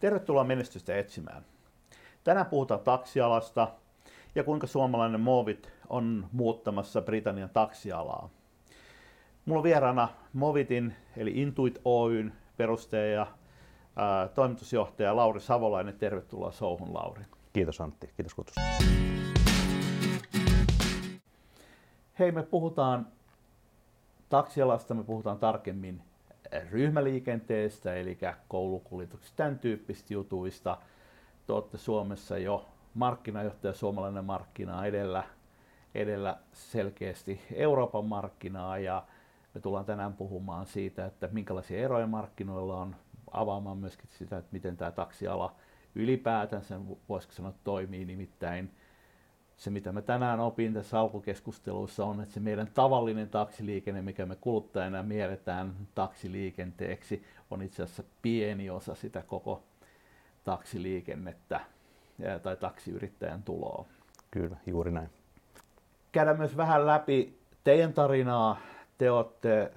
Tervetuloa menestystä etsimään. Tänään puhutaan taksialasta ja kuinka suomalainen Movit on muuttamassa Britannian taksialaa. Mulla on vieraana Movitin eli Intuit Oyn perustaja ja toimitusjohtaja Lauri Savolainen. Tervetuloa Souhun, Lauri. Kiitos Antti, kiitos kutsusta. Hei, me puhutaan taksialasta, me puhutaan tarkemmin ryhmäliikenteestä, eli koulukuljetuksista, tämän tyyppistä jutuista. Te olette Suomessa jo markkinajohtaja, suomalainen markkina edellä, edellä selkeästi Euroopan markkinaa ja me tullaan tänään puhumaan siitä, että minkälaisia eroja markkinoilla on, avaamaan myöskin sitä, että miten tämä taksiala ylipäätänsä, voisiko sanoa, toimii nimittäin se, mitä mä tänään opin tässä alkukeskusteluissa on, että se meidän tavallinen taksiliikenne, mikä me kuluttajana mielletään taksiliikenteeksi, on itse asiassa pieni osa sitä koko taksiliikennettä tai taksiyrittäjän tuloa. Kyllä, juuri näin. Käydään myös vähän läpi teidän tarinaa. Te olette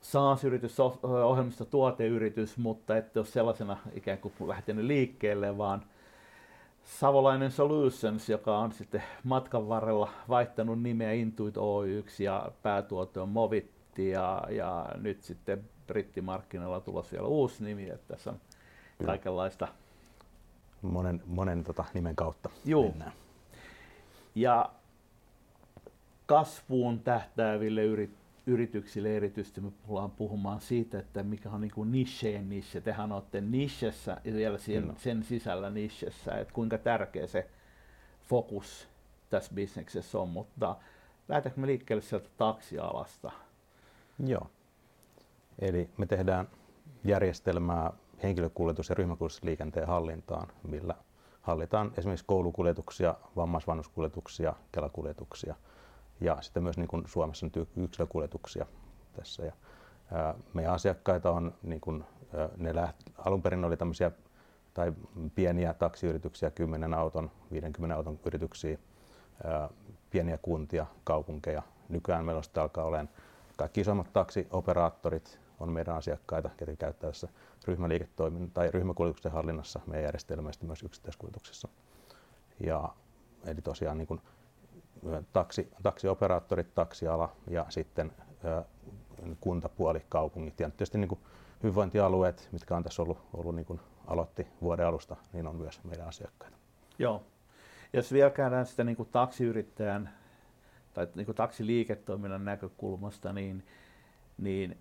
SaaS-yritys, ohjelmista tuoteyritys, mutta ette ole sellaisena ikään kuin lähtenyt liikkeelle, vaan Savolainen Solutions, joka on sitten matkan varrella vaihtanut nimeä Intuit Oyksi ja päätuote on Movitti ja, ja nyt sitten brittimarkkinoilla tulossa vielä uusi nimi, että tässä on kaikenlaista. Monen, monen tota, nimen kautta Juu. mennään. Ja kasvuun tähtääville yrit, yrityksille erityisesti me tullaan puhumaan siitä, että mikä on niin kuin nicheen niche. Tehän olette nichessä ja vielä sen, no. sen sisällä nichessä, että kuinka tärkeä se fokus tässä bisneksessä on, mutta lähdetäänkö me liikkeelle sieltä taksialasta? Joo. Eli me tehdään järjestelmää henkilökuljetus- ja ryhmäkuljetusliikenteen hallintaan, millä hallitaan esimerkiksi koulukuljetuksia, vammaisvannuskuljetuksia, kelakuljetuksia – ja sitten myös niin kuin Suomessa nyt yksilökuljetuksia tässä. Ja, ää, meidän asiakkaita on, niin kuin, ää, ne läht, alun perin oli tämmöisiä tai pieniä taksiyrityksiä, 10 auton, 50 auton yrityksiä, ää, pieniä kuntia, kaupunkeja. Nykyään meillä sitten alkaa olemaan kaikki isommat taksioperaattorit on meidän asiakkaita, ketkä käyttää tässä ryhmäliiketoiminnan tai ryhmäkuljetuksen hallinnassa meidän järjestelmästä myös yksittäiskuljetuksessa. Ja, eli tosiaan niin kuin taksi, taksioperaattorit, taksiala ja sitten kuntapuoli, kaupungit ja tietysti niin kuin hyvinvointialueet, mitkä on tässä ollut, ollut niin kuin aloitti vuoden alusta, niin on myös meidän asiakkaita. Joo. Jos vielä käydään sitä niin kuin taksiyrittäjän tai niin kuin taksiliiketoiminnan näkökulmasta, niin, niin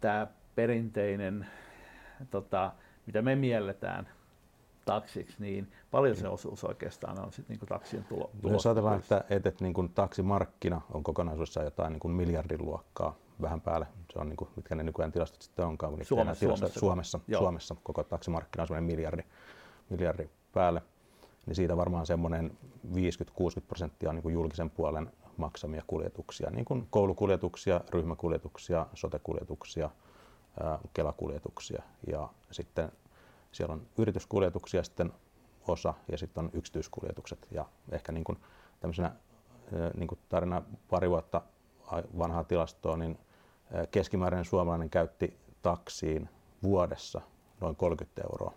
tämä perinteinen, tota, mitä me mielletään taksiksi, niin paljon se osuus oikeastaan on sitten niin taksien tulo. Jos ajatellaan, että, että, että niin kuin taksimarkkina on kokonaisuudessaan jotain niin kuin miljardin luokkaa vähän päälle, se on niin kuin, mitkä ne nykyään tilastot sitten onkaan, mutta Suomessa, Suomessa, Suomessa, Suomessa koko taksimarkkina on semmoinen miljardi, miljardi päälle, niin siitä varmaan semmoinen 50-60 prosenttia on niin kuin julkisen puolen maksamia kuljetuksia, niin kuin koulukuljetuksia, ryhmäkuljetuksia, sotekuljetuksia, kelakuljetuksia ja sitten siellä on yrityskuljetuksia sitten osa ja sitten on yksityiskuljetukset. Ja ehkä niin kuin tämmöisenä niin kuin tarina pari vuotta vanhaa tilastoa, niin keskimääräinen suomalainen käytti taksiin vuodessa noin 30 euroa,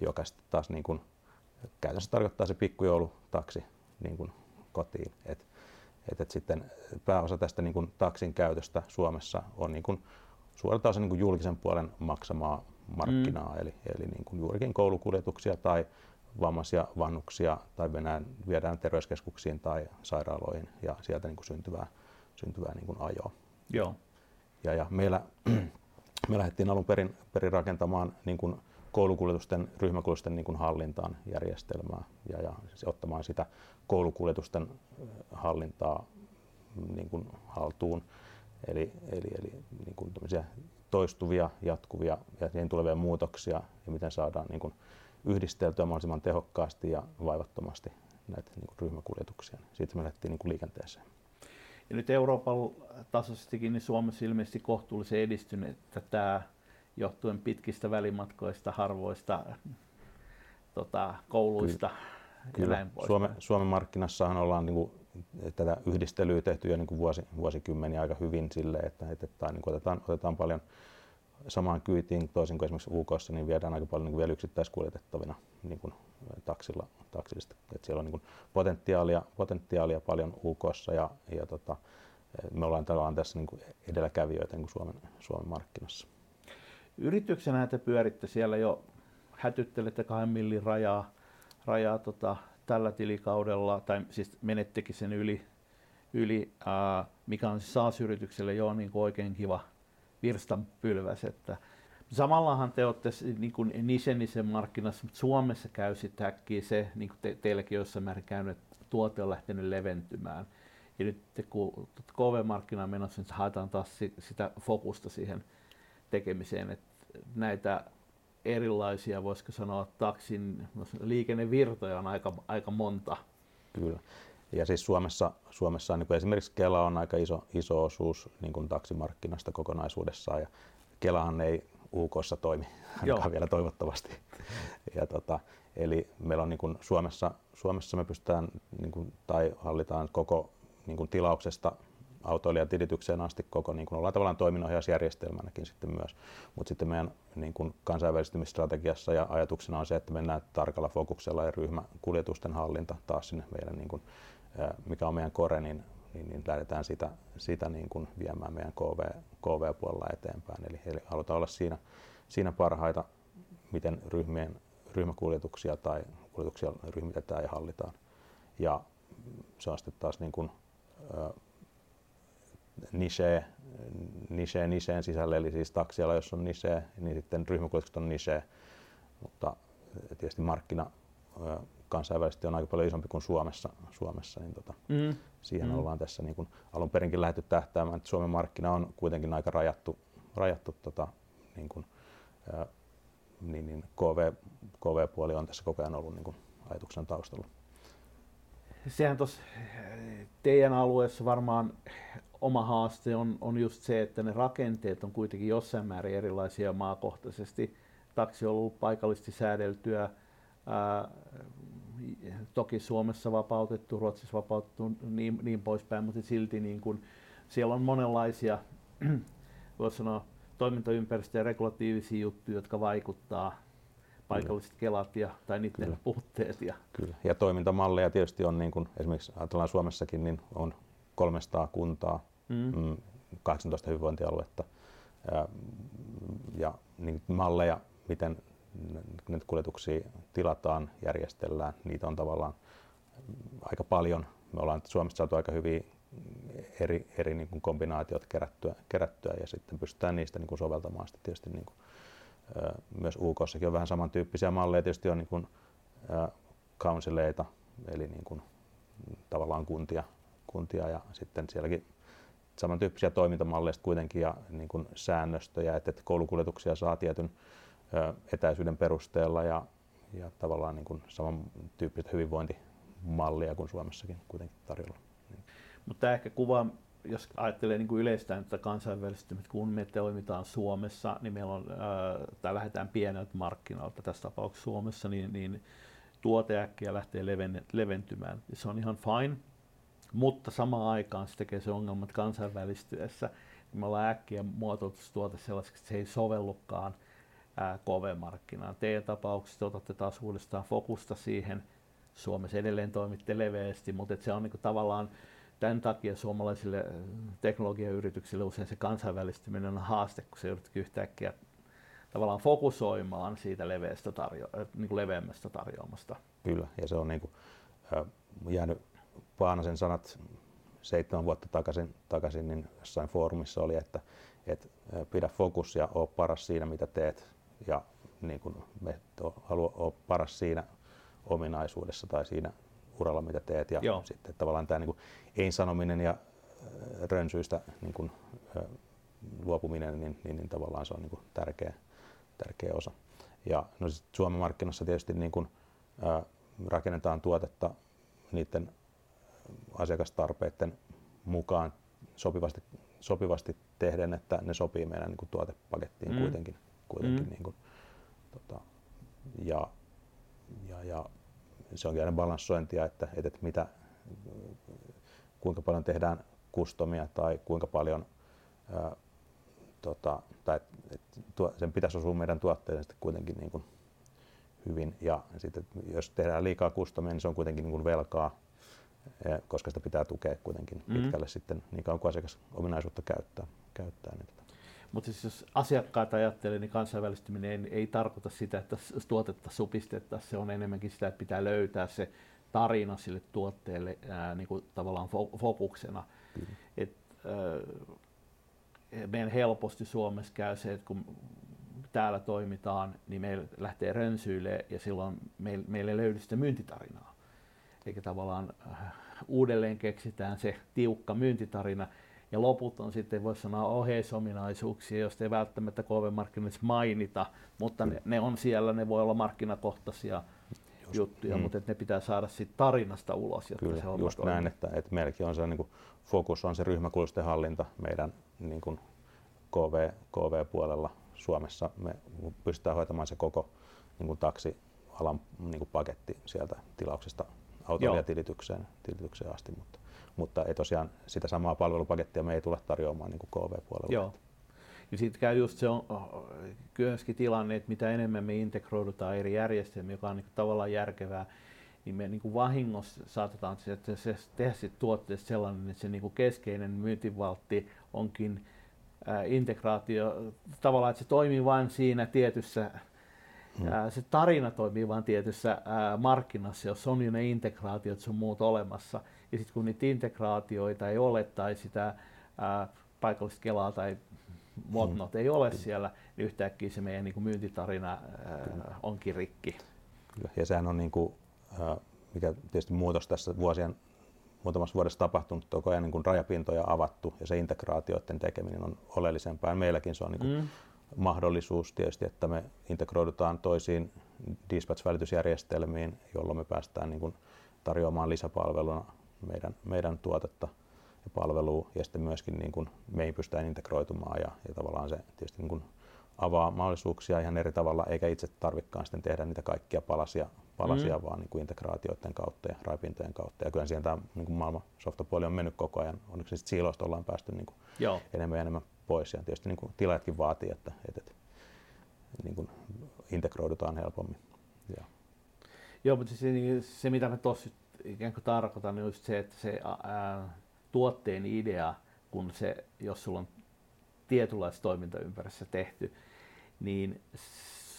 joka sitten taas niin kuin, käytännössä tarkoittaa se pikkujoulutaksi niin kuin kotiin. Et, et, et sitten pääosa tästä niin kuin taksin käytöstä Suomessa on niin kuin, suoralta osa niin kuin julkisen puolen maksamaa markkinaa, mm. eli, eli niin kuin juurikin koulukuljetuksia tai vammaisia vannuksia tai viedään, viedään terveyskeskuksiin tai sairaaloihin ja sieltä niin kuin syntyvää, syntyvää niin kuin ajoa. Joo. Ja, ja meillä, me lähdettiin alun perin, perin rakentamaan niin kuin koulukuljetusten, ryhmäkuljetusten niin kuin hallintaan järjestelmää ja, ja siis ottamaan sitä koulukuljetusten hallintaa niin kuin haltuun. Eli, eli, eli niin kuin toistuvia, jatkuvia ja siihen tulevia muutoksia ja miten saadaan niin kuin yhdisteltyä mahdollisimman tehokkaasti ja vaivattomasti näitä niin kuin ryhmäkuljetuksia. Siitä me lähdettiin niin kuin liikenteeseen. Ja nyt Euroopan tasoisestikin niin Suomessa ilmeisesti kohtuullisen edistynyt, että tämä johtuen pitkistä välimatkoista, harvoista tota, kouluista Kyllä. ja näin pois. Suomen, Suomen markkinassahan ollaan niin kuin, tätä yhdistelyä tehty jo niin kuin vuosi, vuosikymmeniä aika hyvin sille, että, että, että niin kuin otetaan, otetaan paljon samaan kyytiin, toisin kuin esimerkiksi UK, niin viedään aika paljon niin vielä yksittäiskuljetettavina niin kuin taksilla, taksista. Et siellä on niin kuin potentiaalia, potentiaalia paljon UK ja, ja tota, me ollaan tavallaan tässä niin kuin edelläkävijöitä niin kuin Suomen, Suomen markkinassa. Yrityksenä te pyöritte siellä jo, hätyttelette kahden millin rajaa, rajaa tota, tällä tilikaudella, tai siis menettekin sen yli, yli ää, mikä on siis SaaS-yritykselle jo niin kuin oikein kiva virstanpylväs. Että samallahan te olette niin kuin nisenisen markkinassa, mutta Suomessa käy sitten äkkiä se, niin kuin te, teilläkin jossain määrin käynyt, että tuote on lähtenyt leventymään. Ja nyt kun KV-markkinaan menossa, niin haetaan taas sitä fokusta siihen tekemiseen, että näitä erilaisia, voisiko sanoa, taksin liikennevirtoja on aika, aika monta. Kyllä. Ja siis Suomessa, Suomessa niin kuin esimerkiksi Kela on aika iso, iso osuus niin kuin taksimarkkinasta kokonaisuudessaan ja Kelahan ei UKssa toimi, ainakaan vielä toivottavasti. Ja tota, eli meillä on niin kuin Suomessa, Suomessa me pystytään niin kuin, tai hallitaan koko niin kuin tilauksesta autoilijan tilitykseen asti koko niin kuin ollaan tavallaan toiminnanohjausjärjestelmänäkin sitten myös. Mutta sitten meidän niin kuin kansainvälistymisstrategiassa ja ajatuksena on se, että mennään tarkalla fokuksella ja ryhmäkuljetusten hallinta taas sinne meidän, niin kuin, mikä on meidän kore, niin, niin, niin lähdetään sitä, sitä niin kuin viemään meidän KV, KV-puolella eteenpäin. Eli, eli halutaan olla siinä, siinä parhaita, miten ryhmien, ryhmäkuljetuksia tai kuljetuksia ryhmitetään ja hallitaan. Ja se on sitten taas niin kuin, niche, niche nicheen sisälle, eli siis taksiala, jos on niche, niin sitten ryhmäkuljetukset on niche, mutta tietysti markkina kansainvälisesti on aika paljon isompi kuin Suomessa, Suomessa niin tota, mm. siihen mm. ollaan tässä niin kuin alun perinkin lähdetty tähtäämään, että Suomen markkina on kuitenkin aika rajattu, rajattu tota, niin kuin, ää, niin, niin KV, KV-puoli on tässä koko ajan ollut niin kuin ajatuksen taustalla. Sehän tuossa teidän alueessa varmaan oma haaste on, on just se, että ne rakenteet on kuitenkin jossain määrin erilaisia maakohtaisesti. Taksi on ollut paikallisesti säädeltyä, ää, toki Suomessa vapautettu, Ruotsissa vapautettu niin, niin poispäin, mutta silti niin kun, siellä on monenlaisia, voisi sanoa, toimintaympäristö- ja regulatiivisia juttuja, jotka vaikuttaa paikalliset kelat ja, tai niiden Kyllä. puutteet. Ja. Kyllä. ja toimintamalleja tietysti on, niin kuin esimerkiksi ajatellaan Suomessakin, niin on 300 kuntaa, mm. 18 mm, hyvinvointialuetta ja, ja niin malleja, miten nyt kuljetuksia tilataan, järjestellään, niitä on tavallaan aika paljon. Me ollaan Suomessa saatu aika hyviä eri, eri niin kuin kombinaatiot kerättyä, kerättyä ja sitten pystytään niistä niin kuin soveltamaan sitten tietysti niin kuin, myös UKssakin on vähän samantyyppisiä malleja. Tietysti on niin kuin, eli niin kuin, tavallaan kuntia, kuntia ja sitten sielläkin samantyyppisiä toimintamalleja kuitenkin ja niin kuin säännöstöjä, että, että koulukuljetuksia saa tietyn etäisyyden perusteella ja, ja tavallaan niin kuin samantyyppistä hyvinvointimallia kuin Suomessakin kuitenkin tarjolla. Mutta ehkä kuva, jos ajattelee niin kuin yleistään tätä kansainvälistymistä, kun me toimitaan Suomessa, niin meillä on, tai lähdetään pieneltä markkinoilta, tässä tapauksessa Suomessa, niin, niin tuote äkkiä lähtee leven, leventymään. Se on ihan fine, mutta samaan aikaan se tekee se ongelma, että kansainvälistyessä niin me ollaan äkkiä muotoiltu tuote sellaiseksi, että se ei sovellukaan KV-markkinaan. Teidän tapauksessa otatte taas uudestaan fokusta siihen. Suomessa edelleen toimitte leveästi, mutta se on niin kuin tavallaan tämän takia suomalaisille teknologiayrityksille usein se kansainvälistyminen on haaste, kun se joudut yhtäkkiä tavallaan fokusoimaan siitä leveästä tarjo- niin kuin leveämmästä tarjoamasta. Kyllä, ja se on niin kuin, äh, jäänyt Paanasen sanat seitsemän vuotta takaisin, takaisin niin jossain foorumissa oli, että, että pidä fokus ja ole paras siinä, mitä teet. Ja niin kuin me halua olla paras siinä ominaisuudessa tai siinä uralla, mitä teet. Ja Joo. sitten tavallaan tämä niin ei-sanominen ja rönsyistä niin kuin, luopuminen, niin, niin, niin tavallaan se on niin kuin tärkeä, tärkeä osa. Ja no Suomen markkinassa tietysti niin kuin, ää, rakennetaan tuotetta niiden asiakastarpeiden mukaan sopivasti, sopivasti tehden, että ne sopii meidän niin kuin tuotepakettiin mm. kuitenkin. kuitenkin mm. niin kuin, tota, ja, ja, ja se onkin aina balanssointia, että, että mitä, kuinka paljon tehdään kustomia tai kuinka paljon ää, tota, tai et, tuo, sen pitäisi osua meidän tuotteeseen sitten kuitenkin niin kuin hyvin. Ja sitten jos tehdään liikaa kustomia, niin se on kuitenkin niin kuin velkaa, koska sitä pitää tukea kuitenkin mm. pitkälle sitten niin kauan kuin asiakas ominaisuutta käyttää. käyttää niin tota. Mutta siis jos asiakkaat ajattelee, niin kansainvälistyminen ei, ei tarkoita sitä, että tuotetta supistettaisiin. Se on enemmänkin sitä, että pitää löytää se tarina sille tuotteelle ää, niin kuin tavallaan fokuksena. Mm. Et, ää, meidän helposti Suomessa käy se, että kun täällä toimitaan, niin meillä lähtee rönsyille ja silloin meillä, meillä ei löydy sitä myyntitarinaa. Eikä tavallaan äh, uudelleen keksitään se tiukka myyntitarina, ja loput on sitten, voisi sanoa, oheisominaisuuksia, joista ei välttämättä KV-markkinoissa mainita, mutta ne, ne, on siellä, ne voi olla markkinakohtaisia just, juttuja, mm. mutta ne pitää saada siitä tarinasta ulos, jotta Kyllä, se on just toimii. näin, että, että meilläkin on se niin kuin, fokus on se ryhmäkulusten hallinta meidän niin kuin KV, KV-puolella Suomessa. Me pystytään hoitamaan se koko niin kuin taksialan niin kuin paketti sieltä tilauksesta autoilijatilittykseen tilitykseen asti, mutta mutta ei tosiaan sitä samaa palvelupakettia me ei tule tarjoamaan niin kuin KV-puolella. Joo. Ja sitten käy just se on myöskin tilanne, että mitä enemmän me integroidutaan eri järjestelmiä, joka on niin tavallaan järkevää, niin me niin kuin vahingossa saatetaan että se tehdä siitä tuotteesta sellainen, että se niin kuin keskeinen myyntivaltti onkin ää, integraatio, tavallaan että se toimii vain siinä tietyssä Hmm. Se tarina toimii vain tietyssä ää, markkinassa, jos on jo ne integraatiot sun muut olemassa. Ja sitten kun niitä integraatioita ei ole tai sitä ää, paikallista kelaa tai whatnot hmm. ei ole siellä, niin yhtäkkiä se meidän niin kuin myyntitarina ää, onkin rikki. Kyllä. Ja sehän on, niin kuin, mikä tietysti muutos tässä vuosien muutamassa vuodessa tapahtunut, koko ajan niin kuin rajapintoja avattu ja se integraatioiden tekeminen on oleellisempaa. Meilläkin se on niin kuin mm mahdollisuus tietysti, että me integroidutaan toisiin dispatch-välitysjärjestelmiin, jolloin me päästään niin kuin tarjoamaan lisäpalveluna meidän, meidän tuotetta ja palvelua, ja sitten myöskin niin kuin meihin pystytään integroitumaan, ja, ja tavallaan se tietysti niin kuin avaa mahdollisuuksia ihan eri tavalla, eikä itse tarvikaan sitten tehdä niitä kaikkia palasia, palasia mm. vaan niin kuin integraatioiden kautta ja raipintojen kautta. Ja kyllä siihen tämä niin kuin maailman softapuoli on mennyt koko ajan. Onneksi sitten siiloista ollaan päästy niin kuin enemmän ja enemmän pois. Ja tietysti niin kuin tilaajatkin vaatii, että, että, että niin kuin integroidutaan helpommin. Ja. Joo, mutta se, niin se mitä mä tuossa ikään kuin tarkoitan, niin just se, että se ää, tuotteen idea, kun se, jos sulla on tietynlaisessa toimintaympäristössä tehty, niin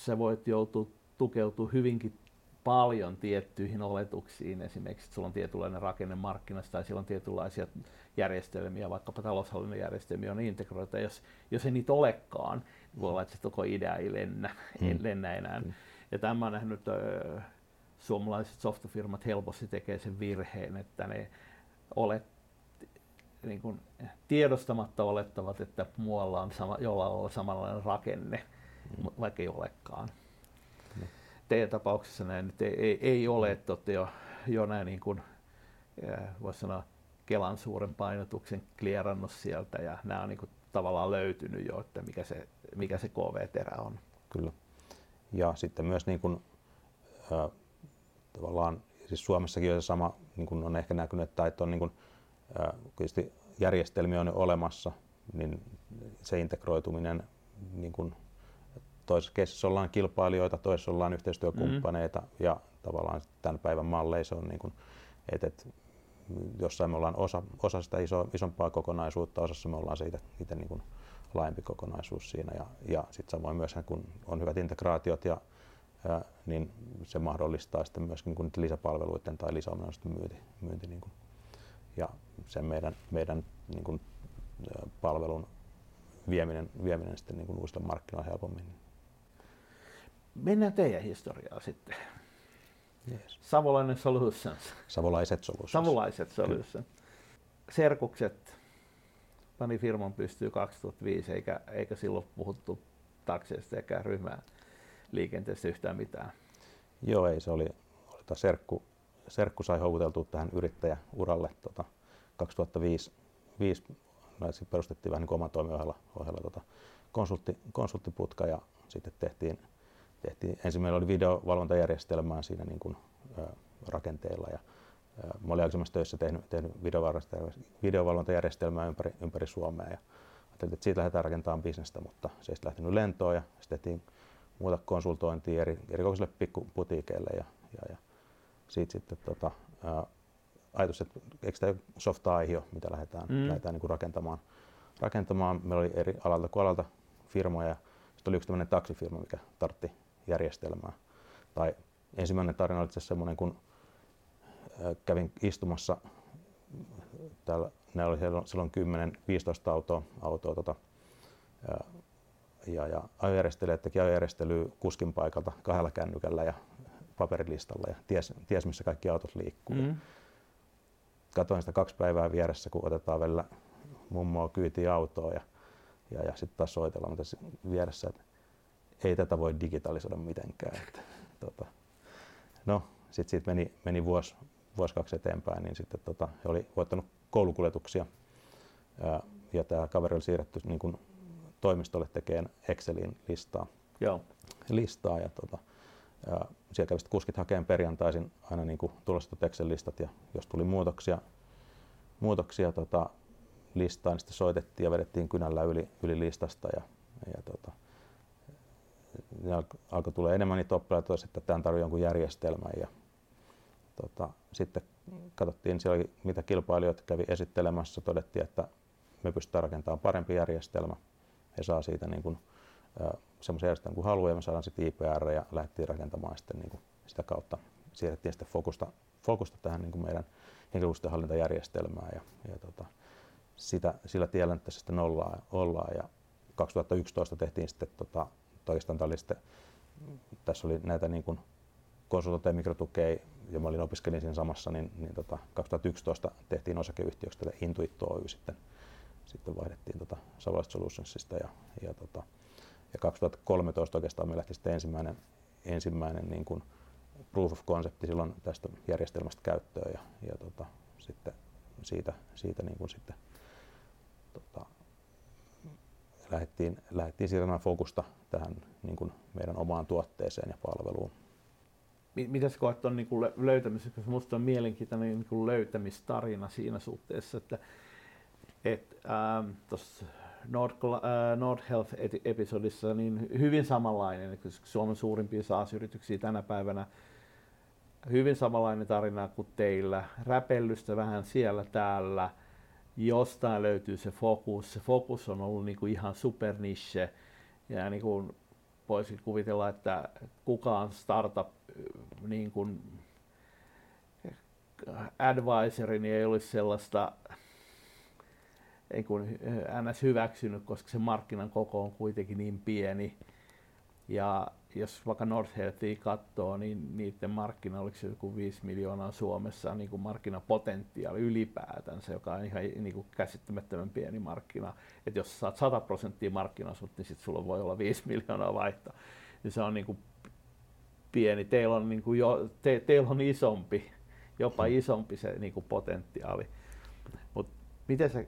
sä voit joutua tukeutua hyvinkin paljon tiettyihin oletuksiin, esimerkiksi että sulla on tietynlainen rakenne markkinassa tai siellä on tietynlaisia järjestelmiä, vaikkapa taloushallinnon järjestelmiä on integroita. Jos, jos ei niitä olekaan, niin voi olla, että se koko idea ei lennä, hmm. ei lennä enää. Hmm. Ja tämä on nähnyt, äh, suomalaiset softafirmat helposti tekee sen virheen, että ne olet, niin kuin, tiedostamatta olettavat, että muualla on sama, jollain on samanlainen rakenne, hmm. vaikka ei olekaan. Hmm. Teidän tapauksessa näin nyt ei, ei, ei ole, että olette jo, jo näin niin kuin, voisi sanoa, Kelan suuren painotuksen klierannut sieltä ja nämä on niin kuin tavallaan löytynyt jo, että mikä se, mikä se KV-terä on. Kyllä. Ja sitten myös niin kuin, äh, tavallaan, siis Suomessakin on se sama, niin kuin on ehkä näkynyt, että on niin kuin, äh, järjestelmiä on jo olemassa, niin se integroituminen niin kuin, toisessa keisissä ollaan kilpailijoita, toisessa ollaan yhteistyökumppaneita mm. ja tavallaan tämän päivän malleissa on niin kuin, että, että jossain me ollaan osa, osa sitä iso, isompaa kokonaisuutta, osassa me ollaan siitä itse niin kuin laajempi kokonaisuus siinä. Ja, ja sitten samoin myös, kun on hyvät integraatiot, ja, ja, niin se mahdollistaa sitten myöskin kun lisäpalveluiden tai lisäominaisuuden myynti. myynti niin kuin, ja sen meidän, meidän niin kuin, palvelun vieminen, vieminen sitten niin kuin uusille markkinoille helpommin. Mennään teidän historiaa sitten. Yes. Savolainen Solutions. Savolaiset Solutions. Savolaiset Solutions. Serkukset pani firman pystyy 2005, eikä, eikä silloin puhuttu takseista eikä ryhmää liikenteestä yhtään mitään. Joo, ei se oli, oli tämä serkku, serkku sai houkuteltua tähän yrittäjäuralle tota, 2005. 5, no, perustettiin vähän niin oman toimiohjella ohjella, tota, konsultti, konsulttiputka ja sitten tehtiin tehtiin, ensin meillä oli videovalvontajärjestelmää siinä niin kuin, ä, rakenteella ja ä, mä olin aikaisemmassa töissä tehnyt, tehnyt videovalvontajärjestelmää ympäri, ympäri Suomea ja ajattelin, että siitä lähdetään rakentamaan bisnestä, mutta se ei sitten lähtenyt lentoon ja sitten tehtiin muuta konsultointia eri, erikoisille pikkuputiikeille ja, ja, ja siitä sitten tota, ää, ajatus, että eikö tämä softa-aihio, mitä lähdetään, mm. lähdetään niin kuin rakentamaan. rakentamaan. Meillä oli eri alalta kuin alalta firmoja. Sitten oli yksi tämmöinen taksifirma, mikä tartti järjestelmää. Tai ensimmäinen tarina oli itse semmoinen, kun kävin istumassa täällä, ne oli silloin 10-15 autoa, autoa tota, ja, ja ajojärjestelijät teki ajojärjestelyä kuskin paikalta kahdella kännykällä ja paperilistalla ja ties, ties missä kaikki autot liikkuu. Mm. Katoin sitä kaksi päivää vieressä, kun otetaan välillä mummoa kyytiin autoa ja, ja, ja sitten taas soitellaan mutta vieressä, että ei tätä voi digitalisoida mitenkään. Että, tota, no, sitten siitä meni, meni vuosi, vuosi kaksi eteenpäin, niin sitten tota, he oli voittanut koulukuljetuksia ää, ja tämä kaveri oli siirretty niin kuin toimistolle tekemään Excelin listaa. Joo. listaa ja, tota, ja siellä kävi kuskit hakemaan perjantaisin aina niin kuin tulostetut Excel-listat ja jos tuli muutoksia, muutoksia tota, listaan, niin sitten soitettiin ja vedettiin kynällä yli, yli listasta ja, ja tota, alkoi tulla enemmän niitä oppilaita, että tämä tarvitsee jonkun järjestelmän ja tota, sitten katsottiin siellä mitä kilpailijoita kävi esittelemässä, todettiin, että me pystytään rakentamaan parempi järjestelmä. He saa siitä niin kuin, semmoisen järjestelmän kuin haluaa ja me saadaan sitten IPR ja lähdettiin rakentamaan sitten niin kuin sitä kautta. Siirrettiin sitten fokusta, fokusta tähän niin kuin meidän henkilökusten hallintajärjestelmään ja, ja tota, sitä, sillä tiellä nyt sitten ollaan, ollaan ja 2011 tehtiin sitten tota, oikeastaan tämä oli sitten, tässä oli näitä niin kuin konsultointeja, mikrotukea ja mä olin opiskelin siinä samassa, niin, niin tota, 2011 tehtiin osakeyhtiöksi tätä Intuit Oy sitten, sitten vaihdettiin tota Savolaista Solutionsista ja, ja, tota, ja 2013 oikeastaan me lähti sitten ensimmäinen, ensimmäinen niin kuin proof of concept silloin tästä järjestelmästä käyttöön ja, ja tota, sitten siitä, siitä niin kuin sitten tota, lähdettiin, lähdettiin siirtämään fokusta tähän niin kuin meidän omaan tuotteeseen ja palveluun. Mitä sä koet on niin koska minusta on mielenkiintoinen niin kuin löytämistarina siinä suhteessa, että et, ähm, tuossa Nord, äh, Nord Health-episodissa niin hyvin samanlainen, koska Suomen suurimpia SaaS-yrityksiä tänä päivänä, hyvin samanlainen tarina kuin teillä, räpellystä vähän siellä täällä, jostain löytyy se fokus, se fokus on ollut niin kuin ihan niche, ja niin kuin voisi kuvitella, että kukaan startup niin kuin advisory niin ei olisi sellaista ei kun NS. hyväksynyt, koska se markkinan koko on kuitenkin niin pieni. Ja jos vaikka Northhealthia katsoo, niin niiden markkina oliko se joku 5 miljoonaa Suomessa niin kuin markkinapotentiaali ylipäätänsä, joka on ihan niin kuin käsittämättömän pieni markkina. Että jos saat 100 prosenttia markkinaosuutta, niin sitten sulla voi olla 5 miljoonaa vaihtaa. Niin se on niin kuin pieni. Teillä on, niin kuin jo, te, teillä on isompi, jopa isompi se niin kuin potentiaali. Mutta miten se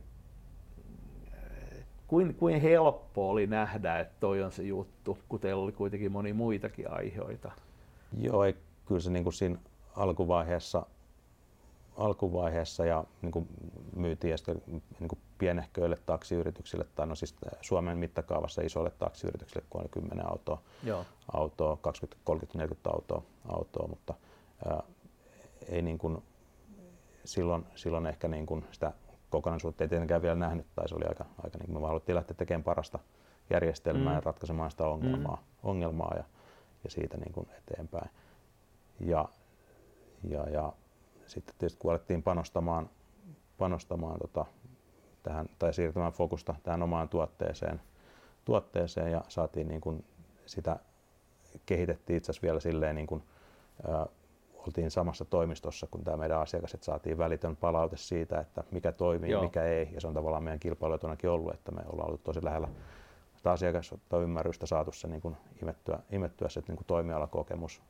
kuin, kuin helppo oli nähdä, että toi on se juttu, kun teillä oli kuitenkin moni muitakin aiheita? Joo, ei, kyllä se niin kuin siinä alkuvaiheessa, alkuvaiheessa ja niin kuin myytiin ja sitten niin kuin pienehköille taksiyrityksille, tai no siis Suomen mittakaavassa isoille taksiyrityksille, kun oli 10 autoa, Joo. autoa 20, 30, 40 autoa, autoa mutta ää, ei niin kuin, silloin, silloin ehkä niin kuin sitä kokonaisuutta ei tietenkään vielä nähnyt, tai se oli aika, aika niin kuin me haluttiin lähteä tekemään parasta järjestelmää mm. ja ratkaisemaan sitä ongelmaa, mm. ongelmaa ja, ja siitä niin kuin eteenpäin. Ja, ja, ja sitten tietysti kun alettiin panostamaan, panostamaan tota, tähän, tai siirtämään fokusta tähän omaan tuotteeseen, tuotteeseen ja saatiin niin kuin sitä kehitettiin itse asiassa vielä silleen niin kuin, ää, oltiin samassa toimistossa kuin tämä meidän asiakas, että saatiin välitön palaute siitä, että mikä toimii ja mikä ei. Ja se on tavallaan meidän kilpailuetunakin ollut, että me ollaan ollut tosi lähellä sitä asiakasta ymmärrystä saatu se niin kuin imettyä, imettyä se niin kuin toimialakokemus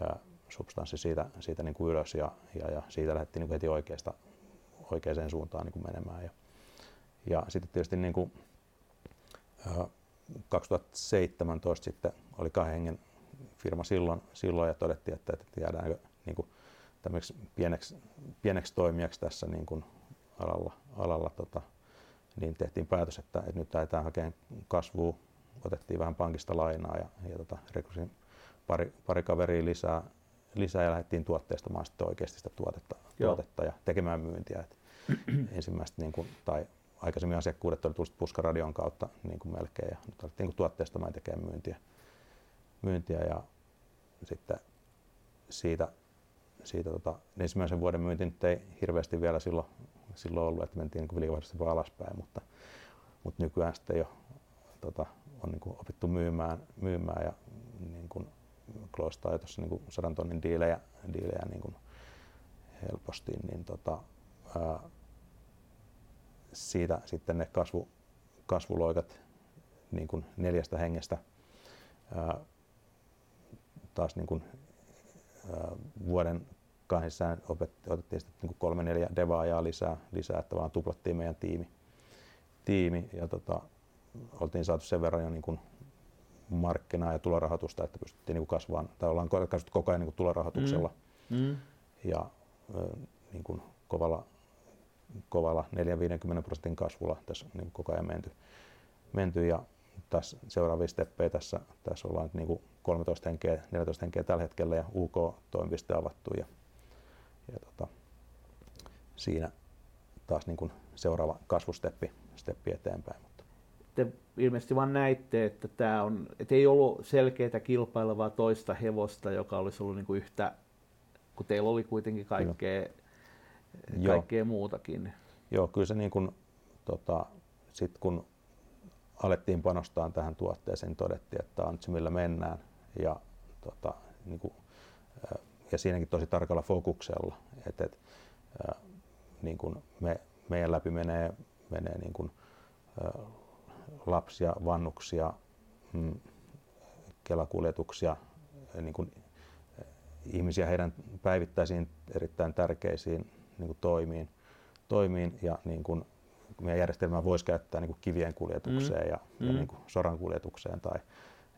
ja substanssi siitä, siitä niin kuin ylös ja, ja, ja siitä lähdettiin niin kuin heti oikeasta, oikeaan suuntaan niin kuin menemään. Ja, ja sitten tietysti niin kuin, 2017 sitten oli kahden hengen firma silloin, silloin ja todettiin, että, että jäädäänkö niin kuin pieneksi, pieneksi toimijaksi tässä niin kuin alalla, alalla tota, niin tehtiin päätös, että, että nyt lähdetään hakemaan kasvua. Otettiin vähän pankista lainaa ja, ja tota, rekrysin pari, pari kaveria lisää, lisää ja lähdettiin tuotteistamaan sitten oikeasti sitä tuotetta, tuotetta ja tekemään myyntiä. Et ensimmäistä niin kuin, tai aikaisemmin asiakkuudet oli tullut puskaradion kautta niin kuin melkein ja nyt alettiin niin tuotteestamaan ja tekemään myyntiä, myyntiä ja sitten siitä, siitä tota, ensimmäisen vuoden myynti nyt ei hirveästi vielä silloin, silloin ollut, että mentiin niin liikevaihdosta vaan alaspäin, mutta, mutta nykyään sitten jo tota, on niin kuin opittu myymään, myymään ja niin kuin kloostaa tuossa niin sadan tonnin diilejä, diilejä niin kuin helposti, niin tota, ää, siitä sitten ne kasvu, kasvuloikat niin kuin neljästä hengestä ää, taas niin kuin, ää, vuoden kahdessa otettiin sitten niin kolme neljä devaajaa lisää, lisää, että vaan tuplattiin meidän tiimi, tiimi ja tota, oltiin saatu sen verran jo niin kuin markkinaa ja tulorahoitusta, että pystyttiin niin kasvamaan, tai ollaan kasvattu koko ajan niin tulorahoituksella mm. Mm. ja niin kuin kovalla, kovalla 4-50 prosentin kasvulla tässä niin koko ajan menty. menty ja tässä seuraavia steppejä tässä, tässä ollaan nyt niin kuin 13 henkeä, 14 henkeä tällä hetkellä ja UK-toimipiste avattu ja, ja tota, siinä taas niin kuin seuraava kasvusteppi steppi eteenpäin te ilmeisesti vain näitte, että tämä on, että ei ollut selkeää kilpailevaa toista hevosta, joka olisi ollut niin kuin yhtä, kun teillä oli kuitenkin kaikkea, Joo. kaikkea muutakin. Joo, kyllä se niin kuin, tota, sit kun alettiin panostaa tähän tuotteeseen, niin todettiin, että tämä on nyt se, millä mennään. Ja, tota, niin kuin, ja siinäkin tosi tarkalla fokuksella, että et, niin kuin me, meidän läpi menee, menee niin kuin, lapsia, vannuksia, mm, kelakuljetuksia, niin kuin ihmisiä heidän päivittäisiin erittäin tärkeisiin niin kuin toimiin, toimiin ja niin kuin meidän järjestelmää voisi käyttää niin kuin kivien kuljetukseen mm. ja, mm. ja niin kuin soran kuljetukseen tai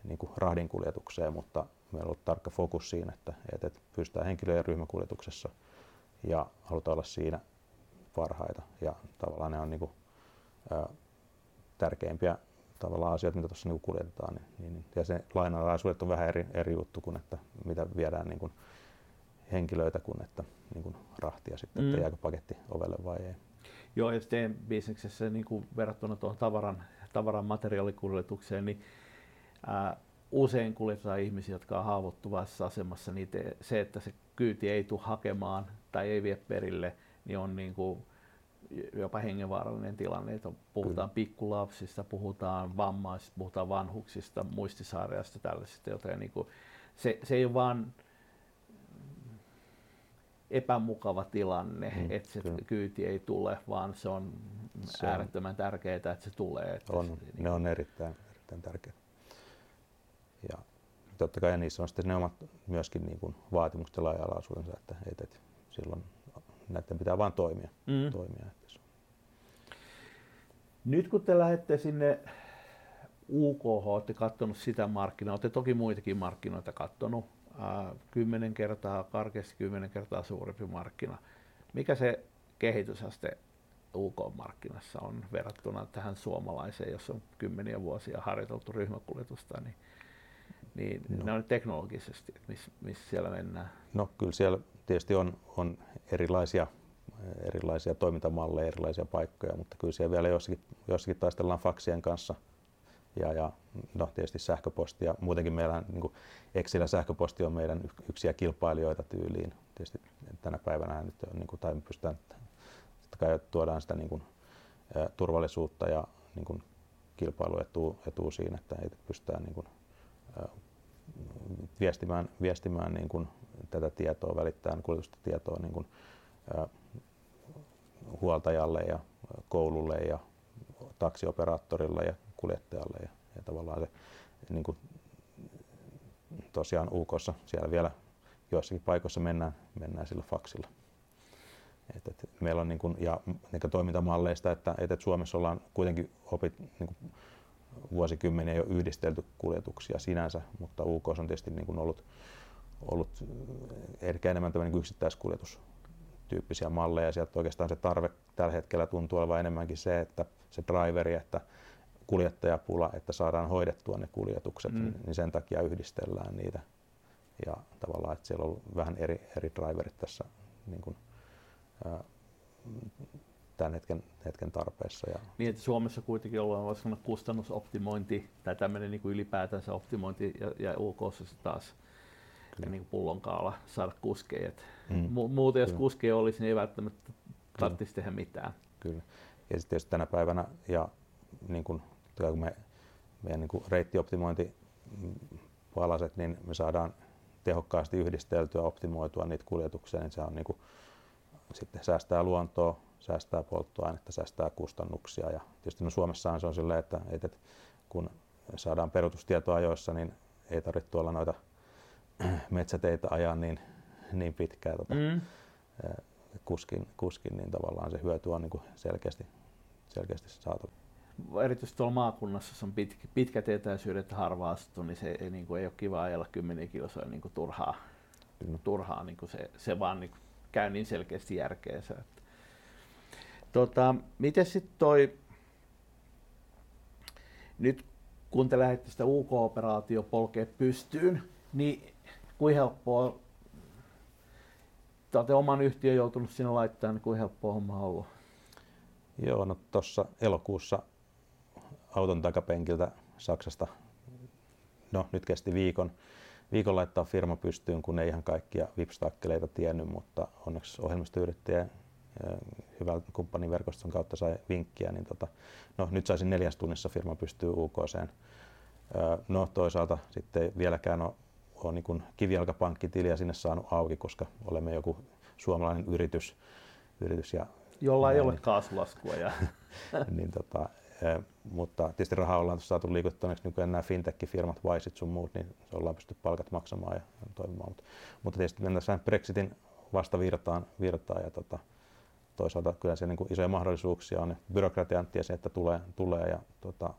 niin kuin rahdin kuljetukseen, mutta meillä on ollut tarkka fokus siinä, että, että pystytään henkilö- ja ryhmäkuljetuksessa ja halutaan olla siinä parhaita ja tavallaan ne on niin kuin, tärkeimpiä tavallaan asioita, mitä tuossa niin kuljetetaan. Niin, niin, niin, ja se lainalaisuudet on vähän eri, eri juttu kuin, että mitä viedään niin kuin henkilöitä kuin että niin kuin rahtia sitten, mm. että jääkö paketti ovelle vai ei. Joo, ja sitten bisneksessä niin kuin verrattuna tuohon tavaran, tavaran materiaalikuljetukseen, niin ää, usein kuljetetaan ihmisiä, jotka on haavoittuvassa asemassa, niin te, se, että se kyyti ei tule hakemaan tai ei vie perille, niin on niin kuin jopa hengenvaarallinen tilanne. Että puhutaan Kyllä. pikkulapsista, puhutaan vammaisista, puhutaan vanhuksista, muistisairaista tällaisista, joten niin kuin, se, se ei ole vaan epämukava tilanne, mm, että se kyllä. kyyti ei tule, vaan se on se äärettömän on, tärkeää, että se tulee. Että on, se, niin ne on erittäin, erittäin tärkeitä. Ja totta kai niissä on sitten ne omat myöskin niin kuin vaatimukset ja laaja-alaisuudensa, että, että, että silloin näiden pitää vain toimia. Mm. toimia että se Nyt kun te lähdette sinne UK, olette katsonut sitä markkinaa, olette toki muitakin markkinoita katsonut, kymmenen kertaa, karkeasti kymmenen kertaa suurempi markkina. Mikä se kehitysaste UK-markkinassa on verrattuna tähän suomalaiseen, jos on kymmeniä vuosia harjoiteltu ryhmäkuljetusta, niin, niin no. ne on teknologisesti, että missä miss siellä mennään? No kyllä siellä tietysti on, on erilaisia, erilaisia toimintamalleja, erilaisia paikkoja, mutta kyllä siellä vielä jossakin, jossakin taistellaan faksien kanssa ja, ja no, tietysti sähköposti ja muutenkin meillä niin Excelä sähköposti on meidän yksiä kilpailijoita tyyliin. Tietysti tänä päivänä nyt on, niin kuin, tai me pystytään, kai tuodaan sitä niin kuin, turvallisuutta ja niin kuin, kilpailuetua etua siinä, että ei pystytään niin kuin, viestimään, viestimään niin kuin, tätä tietoa, välittää kuljetusta tietoa niin kuin, huoltajalle ja koululle ja taksioperaattorille ja kuljettajalle ja, ja tavallaan se niin kuin, tosiaan UKssa siellä vielä joissakin paikoissa mennään, mennään sillä faksilla. Et, et meillä on niin kuin, ja niin toimintamalleista, että, et, et Suomessa ollaan kuitenkin opit, niin kuin, vuosikymmeniä jo yhdistelty kuljetuksia sinänsä, mutta UK on tietysti niin kuin ollut, ollut ehkä enemmän niin yksittäiskuljetus tyyppisiä malleja. Sieltä oikeastaan se tarve tällä hetkellä tuntuu olevan enemmänkin se, että se driveri, että kuljettajapula, että saadaan hoidettua ne kuljetukset, mm. niin sen takia yhdistellään niitä. Ja tavallaan, että siellä on vähän eri, eri driverit tässä niin kuin, ää, tämän hetken, hetken tarpeessa. Ja... Niin, että Suomessa kuitenkin ollaan voisi sanoa kustannusoptimointi tai tämmöinen niin kuin ylipäätänsä optimointi ja, ja UK taas Kyllä. niin kuin pullonkaala saada kuskeja. Mm. Mu- muuten jos kuskeja olisi, niin ei välttämättä tarvitsisi tehdä mitään. Kyllä. Ja sitten tänä päivänä ja niin kuin, kun me, meidän niin kuin reittioptimointi palaset, niin me saadaan tehokkaasti yhdisteltyä, optimoitua niitä kuljetuksia, niin se on niin kuin, sitten säästää luontoa, säästää polttoainetta, säästää kustannuksia. Ja tietysti no Suomessahan se on silleen, että, että kun saadaan peruutustietoa ajoissa, niin ei tarvitse olla noita metsäteitä ajaa niin, niin pitkään tota, mm. kuskin, kuskin, niin tavallaan se hyöty on niin kuin selkeästi, selkeästi saatu. Erityisesti tuolla maakunnassa, on pitkä, pitkät etäisyydet harva asuttu, niin se ei, niin kuin, ei ole kiva ajella kymmeniä kilsoja niin kuin turhaa. Kyllä. turhaa niin kuin se, se vaan niin kuin, käy niin selkeästi järkeensä. Että. Tota, miten sitten toi, nyt kun te lähdette sitä UK-operaatio pystyyn, niin kuin helppoa, te olette oman yhtiön joutunut sinne laittamaan, niin kuin helppoa homma on ollut? Joo, no tuossa elokuussa auton takapenkiltä Saksasta, no nyt kesti viikon, viikon laittaa firma pystyyn, kun ei ihan kaikkia vipstakkeleita tiennyt, mutta onneksi ohjelmistoyrittäjä hyvän kumppaniverkoston kautta sai vinkkiä, niin tota, no, nyt saisin neljäs tunnissa firma pystyy UKseen. No toisaalta sitten vieläkään ole, ole niin kivijalkapankkitiliä sinne saanut auki, koska olemme joku suomalainen yritys. yritys ja Jolla näin, ei ole kaasulaskua. Ja. niin, tota, mutta tietysti rahaa ollaan saatu liikuttuneeksi nykyään nämä fintech-firmat, Visit sun muut, niin se ollaan pysty palkat maksamaan ja toimimaan. Mutta, mutta tietysti mennään Brexitin vasta virtaan, ja tota, toisaalta kyllä siellä niin isoja mahdollisuuksia on. Byrokratia tiesi, että tulee, tulee ja tota,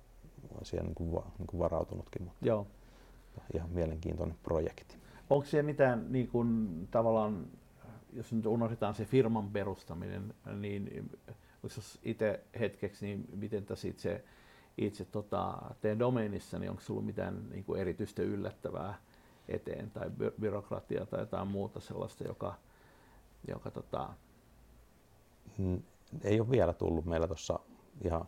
siihen niin kuin, niin kuin varautunutkin. Mutta Joo. Ihan mielenkiintoinen projekti. Onko siellä mitään niin kuin, tavallaan, jos nyt unohdetaan se firman perustaminen, niin jos itse hetkeksi, niin miten tässä itse, itse tota, teidän domeenissa, niin onko ollut mitään niin kuin erityistä yllättävää eteen tai by- byrokratiaa tai jotain muuta sellaista, joka, joka tota, ei ole vielä tullut meillä tuossa ihan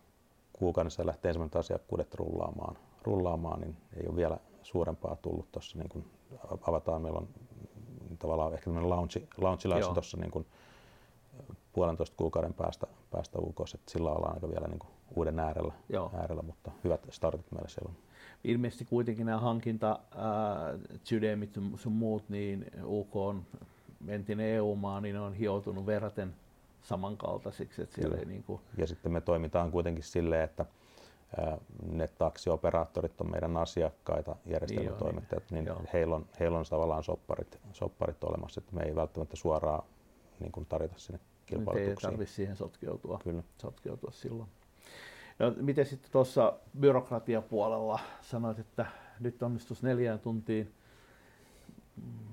kuukaudessa lähtee ensimmäiset asiakkuudet rullaamaan, rullaamaan, niin ei ole vielä suurempaa tullut tuossa niin avataan. Meillä on tavallaan ehkä tämmöinen launchi, launchilaissa tuossa niin puolentoista kuukauden päästä, päästä UK, että sillä ollaan aika vielä niin kuin uuden äärellä, äärellä, mutta hyvät startit meillä siellä on. Ilmeisesti kuitenkin nämä hankinta, Sydemit sun muut, niin UK on entinen EU-maa, niin on hioutunut verraten samankaltaisiksi. Että siellä ei niin kuin... Ja sitten me toimitaan kuitenkin silleen, että ne taksioperaattorit on meidän asiakkaita, järjestelmätoimittajat, niin, niin heillä, on, heillä on tavallaan sopparit, sopparit olemassa, että me ei välttämättä suoraan niin kuin tarjota sinne kilpailutuksiin. Nyt ei tarvitse siihen sotkeutua, Kyllä. sotkeutua silloin. No, miten sitten tuossa byrokratiapuolella sanoit, että nyt onnistus neljään tuntiin.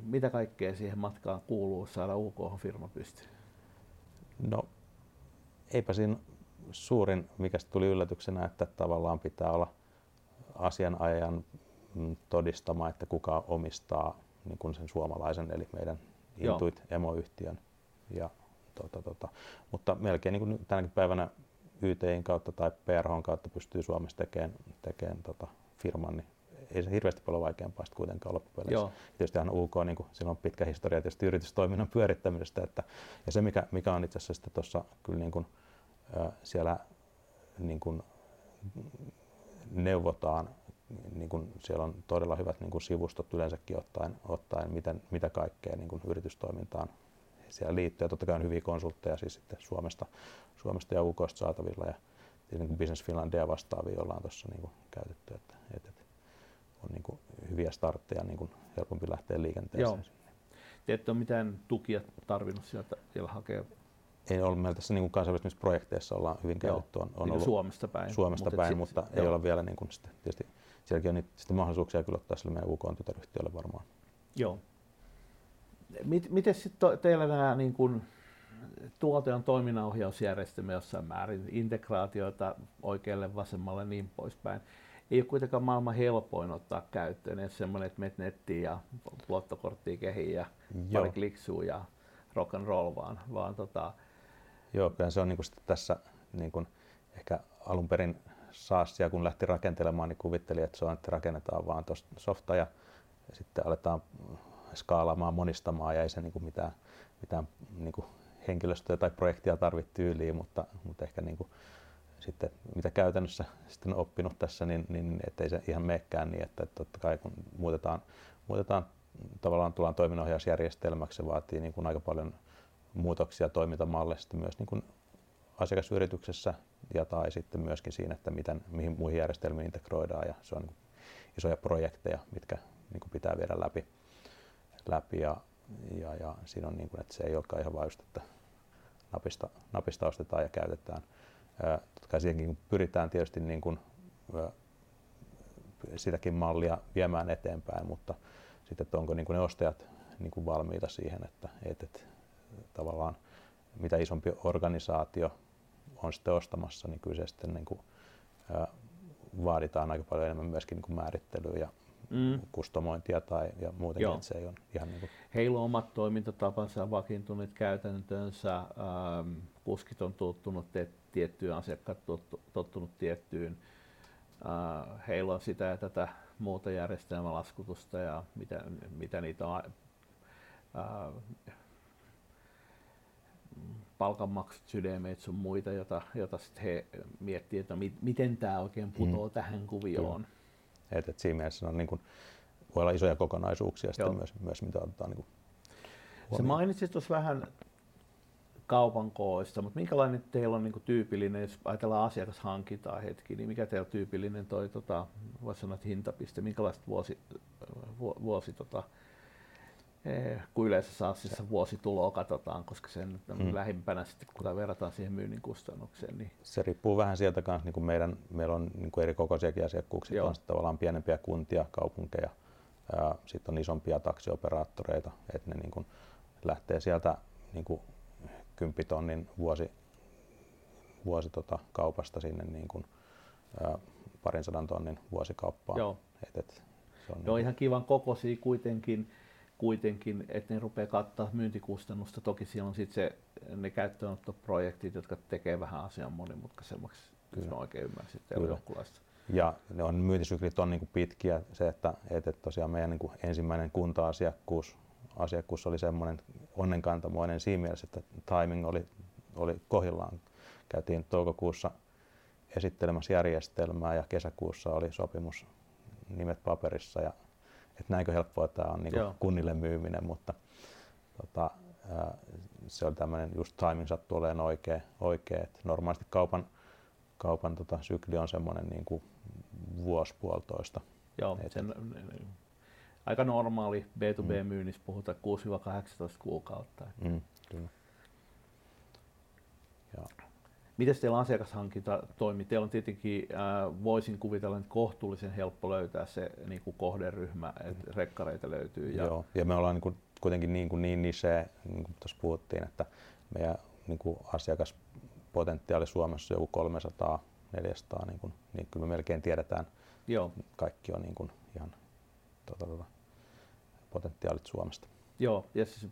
Mitä kaikkea siihen matkaan kuuluu saada UK-firma pystyyn? No, eipä siinä suurin, mikä tuli yllätyksenä, että tavallaan pitää olla asianajajan mm, todistama, että kuka omistaa niin kuin sen suomalaisen, eli meidän Intuit emoyhtiön. Ja, tota, tota, mutta melkein niin kuin tänäkin päivänä YTin kautta tai PRH kautta pystyy Suomessa tekemään, tekemään tota, firman, niin ei se hirveästi paljon vaikeampaa sitten kuitenkaan loppupeleissä. Joo. Tietysti UK, niin kuin, sillä on pitkä historia tietysti yritystoiminnan pyörittämisestä, että, ja se mikä, mikä on itse asiassa tuossa kyllä niin kuin, siellä niin kuin neuvotaan, niin kuin siellä on todella hyvät niin kuin sivustot yleensäkin ottaen, ottaen miten, mitä kaikkea niin kuin yritystoimintaan siellä liittyy. Ja totta kai on hyviä konsultteja siis sitten Suomesta, Suomesta ja UKsta saatavilla ja kuin Business Finlandia vastaavia ollaan tuossa niin käytetty. Että, että on niin kuin hyviä startteja niin kuin helpompi lähteä liikenteeseen. Joo. Te ette ole mitään tukia tarvinnut sieltä vielä hakea? Ei ole. Meillä tässä niin kuin kansainvälisissä projekteissa ollaan hyvin käytetty. On, on niin ollut Suomesta päin. Suomesta mutta päin, mutta sit, ei ole vielä niin kuin sitten, tietysti sielläkin on niitä sitten mahdollisuuksia kyllä ottaa sille meidän UK-tytäryhtiölle varmaan. Joo. Miten sitten teillä nämä niin kuin, tuote on toiminnanohjausjärjestelmä jossain määrin, integraatioita oikealle, vasemmalle niin poispäin. Ei ole kuitenkaan maailman helpoin ottaa käyttöön, että semmoinen, että menet nettiin ja luottokorttiin kehiin ja Joo. pari kliksuu ja rock and roll vaan, vaan tota... Joo, kyllä se on niin kuin tässä niin kuin ehkä alun perin SaaSia kun lähti rakentelemaan, niin kuvitteli, että se on, että rakennetaan vaan tuosta softa ja sitten aletaan skaalaamaan, monistamaan ja ei se niin kuin mitään, mitään niin kuin henkilöstöä tai projektia tarvitse tyyliin, mutta, mutta ehkä niin kuin sitten mitä käytännössä sitten on oppinut tässä, niin, niin ettei se ihan meekään niin, että, että totta kai kun muutetaan, muutetaan tavallaan tullaan toiminnanohjausjärjestelmäksi, se vaatii niin kuin aika paljon muutoksia toimintamalleista myös niin kuin asiakasyrityksessä ja tai sitten myöskin siinä, että miten, mihin muihin järjestelmiin integroidaan ja se on niin isoja projekteja, mitkä niin kuin pitää viedä läpi, läpi ja, ja, ja siinä on niin kuin, että se ei olekaan ihan vain just, että napista, napista ostetaan ja käytetään. Totta kai siihenkin pyritään tietysti niin kuin, sitäkin mallia viemään eteenpäin, mutta sitten, että onko niin kuin ne ostajat niin kuin valmiita siihen, että, että, että tavallaan mitä isompi organisaatio on sitten ostamassa, niin kyllä se sitten niin kuin, vaaditaan aika paljon enemmän myöskin niin kuin määrittelyä ja mm. kustomointia tai ja muutenkin, Joo. että se ei ole ihan niin kuin... Heillä on omat toimintatapansa, vakiintuneet käytäntönsä, ähm, kuskit on tottunut te- tiettyyn, asiakkaat tottu, tottunut tiettyyn. Äh, heillä on sitä ja tätä muuta järjestelmälaskutusta ja mitä, mitä niitä on äh, palkanmaksut, sydämet sun muita, jota, jota sitten he miettii, että mi, miten tämä oikein putoo mm. tähän kuvioon. Et, et siinä mielessä on niin kuin, voi olla isoja kokonaisuuksia sitten myös, myös, mitä otetaan niin Se mainitsit tuossa vähän kaupan kooista, mutta minkälainen teillä on niin kuin tyypillinen, jos ajatellaan asiakashankintaa hetki, niin mikä teillä on tyypillinen toi, tota, voisi sanoa, että hintapiste, minkälaista vuosi, vuosi tota, kun yleensä SaaSissa vuosituloa katsotaan, koska sen hmm. lähimpänä sitten, kun verrataan siihen myynnin kustannukseen. Niin... Se riippuu vähän sieltä kanssa, niin kuin meidän, meillä on niin kuin eri kokoisiakin asiakkuuksia, on tavallaan pienempiä kuntia, kaupunkeja, sitten on isompia taksioperaattoreita, että ne niin kuin lähtee sieltä niin kuin 10 tonnin vuosi, vuosi tota, kaupasta sinne niin kuin, ää, parin sadan tonnin vuosikauppaan. Joo. Et, et, se on, Joo, niin ihan kivan kokoisia kuitenkin kuitenkin, että ne rupeaa kattaa myyntikustannusta. Toki siellä on sitten se, ne käyttöönottoprojektit, jotka tekee vähän asian monimutkaisemmaksi, Kyllä. jos mä oikein ymmärsin Ja ne on, myyntisyklit on niin pitkiä. Se, että, että tosiaan meidän niin ensimmäinen kunta-asiakkuus asiakkuus oli semmoinen onnenkantamoinen siinä mielessä, että timing oli, oli kohillaan. Käytiin toukokuussa esittelemässä järjestelmää ja kesäkuussa oli sopimus nimet paperissa ja että näinkö helppoa tämä on niin kunnille myyminen, mutta tota, se oli tämmöinen just timing sattuu olemaan oikea, oikea. että normaalisti kaupan, kaupan tota, sykli on semmoinen niin kuin vuosi puolitoista. Joo, et, sen, aika normaali B2B-myynnissä mm. puhutaan 6-18 kuukautta. Mm, kyllä. Ja. Miten teillä asiakashankinta toimii? Teillä on tietenkin, äh, voisin kuvitella, että kohtuullisen helppo löytää se niin kuin kohderyhmä, että rekkareita löytyy. Ja... Joo, ja me ollaan niin kuin, kuitenkin niin, kuin niin niche, niin kuin tuossa puhuttiin, että meidän niin kuin asiakaspotentiaali Suomessa on joku 300 400, niin, kuin, niin kyllä me melkein tiedetään, Joo. kaikki on niin kuin ihan tota, tota, potentiaalit Suomesta. Joo, ja siis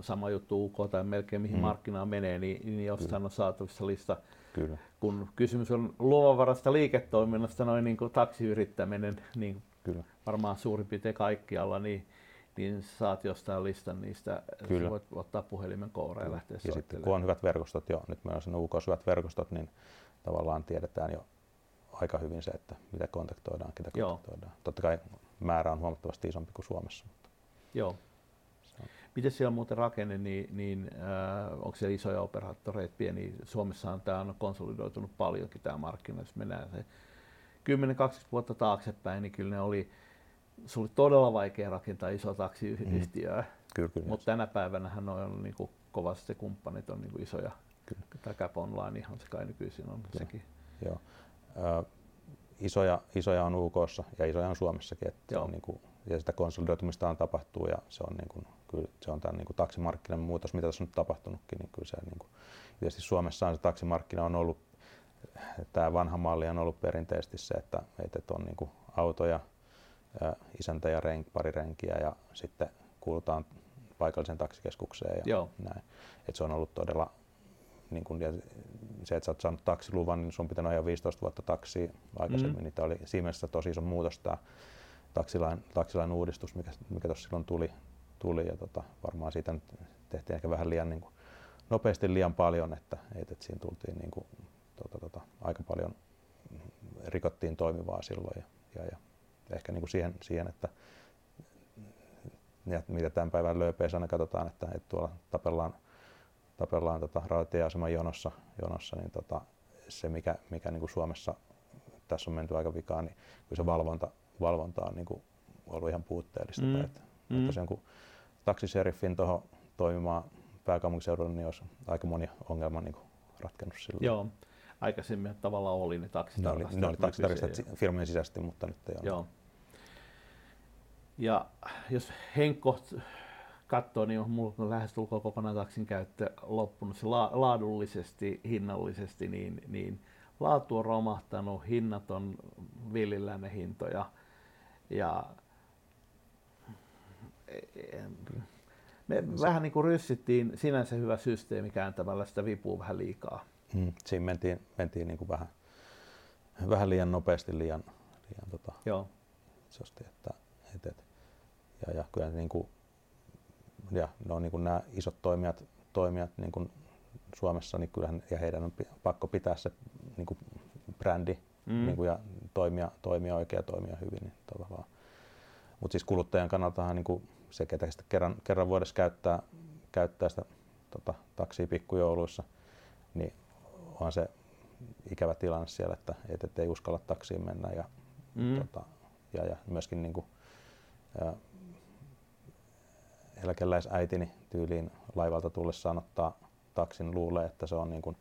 sama juttu UK tai melkein mihin mm. markkinaan menee, niin, niin jostain on saatavissa lista. Kyllä. Kun kysymys on luovavarasta liiketoiminnasta, noin niin kuin taksiyrittäminen, niin Kyllä. varmaan suurin piirtein kaikkialla, niin, niin saat jostain listan niistä, Kyllä. voit ottaa puhelimen kouraan ja lähteä Ja sitten kun on hyvät verkostot jo, nyt meillä on sen UK hyvät verkostot, niin tavallaan tiedetään jo aika hyvin se, että mitä kontaktoidaan, ketä kontaktoidaan. Joo. Totta kai määrä on huomattavasti isompi kuin Suomessa. Mutta. Joo. Miten siellä on muuten rakenne, niin, niin äh, onko siellä isoja operaattoreita, pieni? Suomessahan tämä on konsolidoitunut paljonkin tämä markkina, jos mennään se 10-20 vuotta taaksepäin, niin kyllä ne oli, se oli todella vaikea rakentaa iso taksiyhtiöä. Mm. Kyllä, kyllä. Mutta tänä päivänä hän on niin kuin, kovasti kumppanit on niin kuin isoja. Kyllä. Tämä Cap Online ihan se kai nykyisin on kyllä. sekin. Joo. Ö, isoja, isoja on UK ja isoja on Suomessakin. Että on niin kuin, ja sitä konsolidoitumista on tapahtuu ja se on, niin kuin, kyllä se on tämän niin kuin taksimarkkinan muutos, mitä tässä on nyt tapahtunutkin, niin kyllä se niin kuin, tietysti Suomessa on se taksimarkkina on ollut, tämä vanha malli on ollut perinteisesti se, että, että on niin kuin autoja, isäntä ja renk, pari renkiä ja sitten kuulutaan paikalliseen taksikeskukseen ja Joo. näin. Et se on ollut todella, niin kun, ja se, että sä oot saanut taksiluvan, niin sun pitänyt ajaa 15 vuotta taksia aikaisemmin, mm. niin tämä oli siinä mielessä tosi iso muutos tämä taksilain, taksilain uudistus, mikä, mikä tuossa silloin tuli, tuli ja tota, varmaan siitä nyt tehtiin ehkä vähän liian niin kuin, nopeasti liian paljon, että, että, siinä tultiin niin kuin, tota, tota, aika paljon rikottiin toimivaa silloin ja, ja, ja ehkä niin kuin siihen, siihen, että ja mitä tämän päivän lööpeissä aina katsotaan, että, että tuolla tapellaan, tapellaan tota, rautatieaseman jonossa, jonossa niin tota, se mikä, mikä niin kuin Suomessa tässä on menty aika vikaan, niin kyllä se valvonta, valvonta on niin kuin ollut ihan puutteellista. Mm. Että, mm. että jonkun taksiseriffin tuohon toimimaan pääkaupunkiseudulla, niin olisi aika moni ongelma niin kuin ratkennut sillä. Joo, aikaisemmin tavallaan oli ne taksitarkastajat. Ne oli, ne oli taksitarkastajat firmojen sisäisesti, mutta nyt ei ole. Joo. Ja jos Henkko katsoo, niin on mulla lähestulkoon kokonaan taksin käyttö loppunut se la- laadullisesti, hinnallisesti, niin, niin laatu on romahtanut, hinnat on villillä ne hintoja. Ja me vähän niin kuin ryssittiin sinänsä hyvä systeemi kääntämällä sitä vipua vähän liikaa. Hmm, siinä mentiin, mentiin niin kuin vähän, vähän liian nopeasti, liian, liian tota, Joo. Isosti, että, et, et. Ja, ja kyllä niin kuin, ja no, niin kuin nämä isot toimijat, toimijat niin kuin Suomessa, niin kyllähän, ja heidän on pakko pitää se niin kuin brändi mm. niin kuin, ja toimia, toimia oikein ja toimia hyvin. Niin tavallaan. Mutta siis kuluttajan kannaltahan niin kuin se, ketä sitä kerran, kerran vuodessa käyttää, käyttää sitä tota, taksia pikkujouluissa, niin on se ikävä tilanne siellä, että et, et ei uskalla taksiin mennä ja, mm. tota, ja, ja myöskin niin kuin, ja, eläkeläisäitini tyyliin laivalta tullessaan ottaa taksin, luulee, että se on niin kuin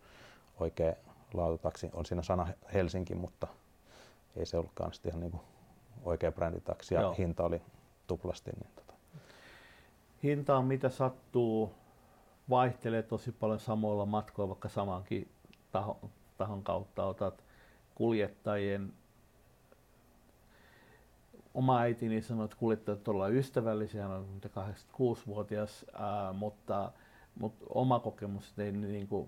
oikea laatutaksi. On siinä sana Helsinki, mutta ei se ollutkaan sitten ihan niin kuin oikea bränditaksi ja Joo. hinta oli tuplasti. Niin. Hinta on mitä sattuu, vaihtelee tosi paljon samoilla matkoilla, vaikka samankin tahon, tahon kautta otat kuljettajien. Oma äitini sanoi, että kuljettajat ollaan ystävällisiä, hän on 86-vuotias, ää, mutta, mutta oma kokemus ei niin kuin,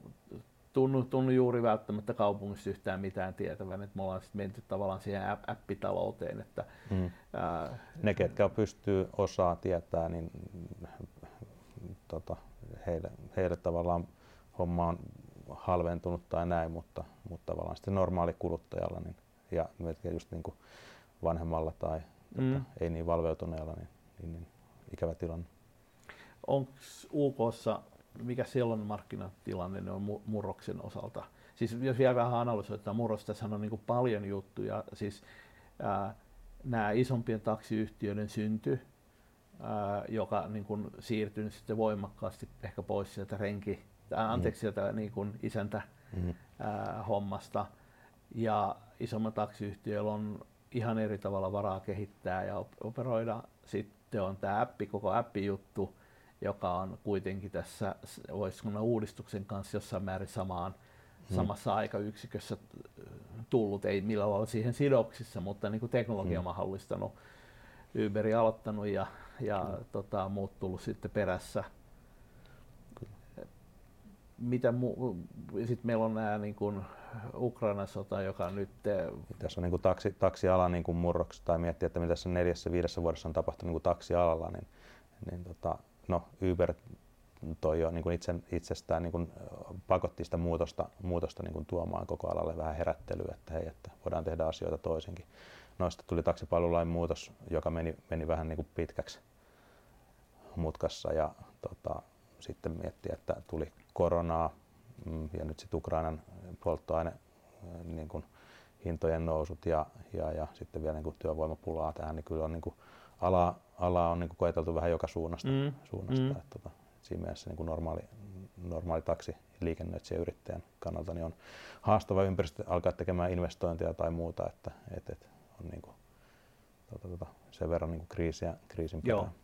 tunnu, tunnu juuri välttämättä kaupungissa yhtään mitään tietävän, että me ollaan sitten menty tavallaan siihen appitalouteen. Että, mm. ää, ne, ketkä pystyy osaa tietää, niin tota, heille, heille tavallaan homma on halventunut tai näin, mutta, mutta tavallaan sitten normaali kuluttajalla niin, ja just niin kuin vanhemmalla tai mm. tota, ei niin valveutuneella, niin, niin, niin ikävä tilanne. Onko UKssa, mikä siellä on markkinatilanne ne on murroksen osalta? Siis jos vielä vähän analysoidaan murrosta, tässä on niin kuin paljon juttuja. Siis, ää, nämä isompien taksiyhtiöiden synty, ää, joka niin kuin siirtynyt sitten voimakkaasti ehkä pois sieltä renki, ää, anteeksi, mm. sieltä niin kuin isäntä mm. ää, hommasta. Ja isommat taksiyhtiöillä on ihan eri tavalla varaa kehittää ja operoida. Sitten on tämä appi, koko appijuttu, joka on kuitenkin tässä, voisi uudistuksen kanssa jossain määrin samaan, hmm. samassa aikayksikössä tullut, ei millään lailla siihen sidoksissa, mutta niin kuin teknologia hmm. mahdollistanut. Uberi aloittanut ja, ja hmm. tota, muut tullut sitten perässä mitä mu- sitten meillä on nämä niin kuin Ukrainan sota, joka nyt... Tässä on niin kuin taksi, taksiala niin kuin murroksi, tai miettiä, että mitä tässä neljässä, viidessä vuodessa on tapahtunut niin kuin taksialalla, niin, niin tota, no, Uber toi jo niin kuin itse, itsestään niin kuin pakotti sitä muutosta, muutosta niin kuin tuomaan koko alalle vähän herättelyä, että hei, että voidaan tehdä asioita toisinkin. Noista tuli taksipalvelulain muutos, joka meni, meni vähän niin kuin pitkäksi mutkassa ja tota, sitten miettiä, että tuli koronaa mm, ja nyt sitten Ukrainan polttoaine niin kuin hintojen nousut ja, ja, ja sitten vielä niin kuin työvoimapulaa tähän, niin kyllä on niin kuin ala, ala on niin kuin koeteltu vähän joka suunnasta. Mm. suunnasta mm. Että, tota, siinä mielessä niin kuin normaali, normaali taksi liikennöitsijä yrittäjän kannalta niin on haastava ympäristö alkaa tekemään investointeja tai muuta, että et, et on niin kuin, tota, tota, sen verran niin kuin kriisiä, kriisin Joo. perään.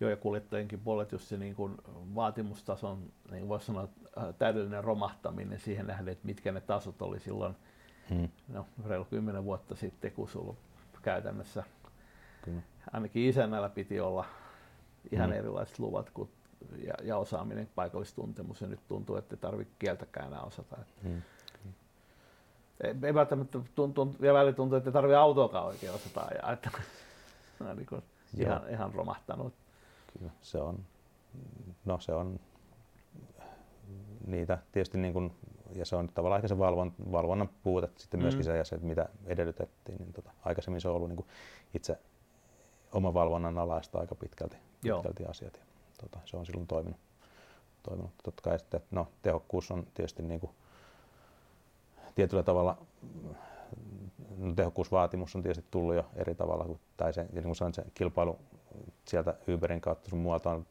Joo, ja kuljettajienkin puolet just se niin kuin vaatimustason, niin voisi sanoa, äh, täydellinen romahtaminen siihen nähden, että mitkä ne tasot oli silloin Mm, no, reilu kymmenen vuotta sitten, kun sulla käytännössä kyllä. Ainakin isännällä piti olla ihan Mm. erilaiset luvat kuin, ja, ja osaaminen, paikallistuntemus, ja nyt tuntuu, että ei tarvitse kieltäkään enää osata. Et Mm, ei, ei välttämättä tuntuu, ja välillä tuntuu, että ei tarvitse autoakaan oikein osata ajaa, että on niin kuin Joo. ihan, ihan romahtanut. kyllä. Se on, no se on niitä tietysti niin kuin, ja se on tavallaan ehkä se valvon, valvonnan puute sitten myöskin Mm. se ja se, että mitä edellytettiin, niin tota, aikaisemmin se on ollut niin kuin itse oma valvonnan alaista aika pitkälti, Joo. pitkälti asiat ja tota, se on silloin toiminut. toiminut. Totta kai sitten, no, tehokkuus on tietysti niin kuin, tietyllä tavalla no, tehokkuusvaatimus on tietysti tullut jo eri tavalla, kuin, tai se, niin kuin sanoin, se kilpailu sieltä Uberin kautta sun muualta on,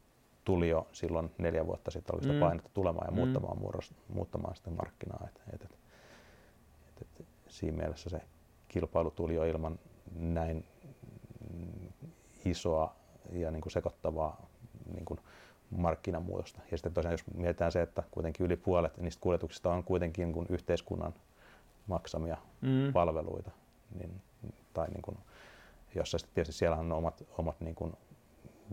tuli jo silloin neljä vuotta sitten, oli sitä Mm. painetta tulemaan ja Mm. muuttamaan, murros, muuttamaan sitä markkinaa. Et, et, et, et, et, siinä mielessä se kilpailu tuli jo ilman näin isoa ja niin kuin sekoittavaa niin kuin markkinamuutosta. Ja sitten tosiaan jos mietitään se, että kuitenkin yli puolet niistä kuljetuksista on kuitenkin niin kuin yhteiskunnan maksamia Mm. palveluita, niin, tai niin kuin, jossa sitten tietysti siellä on omat, omat niin kuin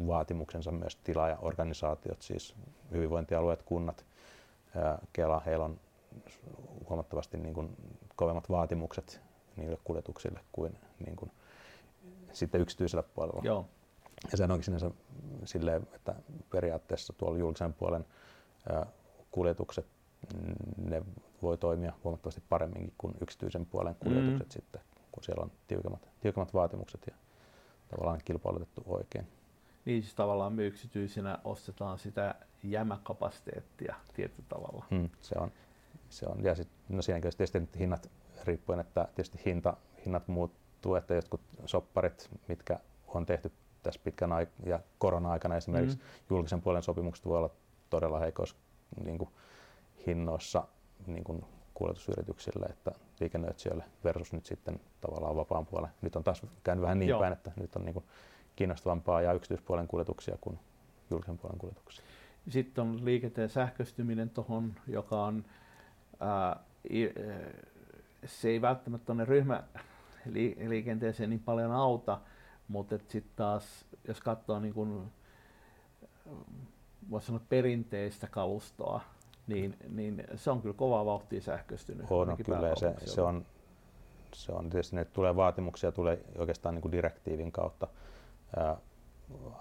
vaatimuksensa myös tilaajaorganisaatiot, siis hyvinvointialueet, kunnat, Kela, heillä on huomattavasti niin kuin kovemmat vaatimukset niille kuljetuksille kuin, niin kuin sitten yksityisellä puolella. Joo. Ja sehän onkin sinänsä silleen, että periaatteessa tuolla julkisen puolen kuljetukset, mm, ne voi toimia huomattavasti paremminkin kuin yksityisen puolen kuljetukset Mm. sitten, kun siellä on tiukemmat, tiukemmat vaatimukset ja tavallaan kilpailutettu oikein. Niin siis tavallaan me yksityisinä ostetaan sitä jämäkapasiteettia tietyllä tavalla. Mm, se on, se on. Ja sit, no siinäkin tietysti hinnat riippuen, että tietysti hinta, hinnat muuttuu, että jotkut sopparit, mitkä on tehty tässä pitkän aikaa ja korona-aikana esimerkiksi Mm. julkisen puolen sopimukset voi olla todella heikoissa niin kuin, hinnoissa niin kuin kuljetusyrityksille, että liikennöitsijöille versus nyt sitten tavallaan vapaan puolen. Nyt on taas käynyt vähän niin Joo. päin, että nyt on niin kuin, kiinnostavampaa ja yksityispuolen kuljetuksia kuin julkisen puolen kuljetuksia. Sitten on liikenteen sähköistyminen tuohon, joka on, ää, se ei välttämättä tuonne ryhmäliikenteeseen niin paljon auta, mutta sitten taas, jos katsoo niin kun, voisi sanoa perinteistä kalustoa, niin, niin se on kyllä kovaa vauhtia sähköistynyt. On, on ainakin kyllä, se, se, on, se on tietysti, ne tulee vaatimuksia, tulee oikeastaan niin kuin direktiivin kautta ää,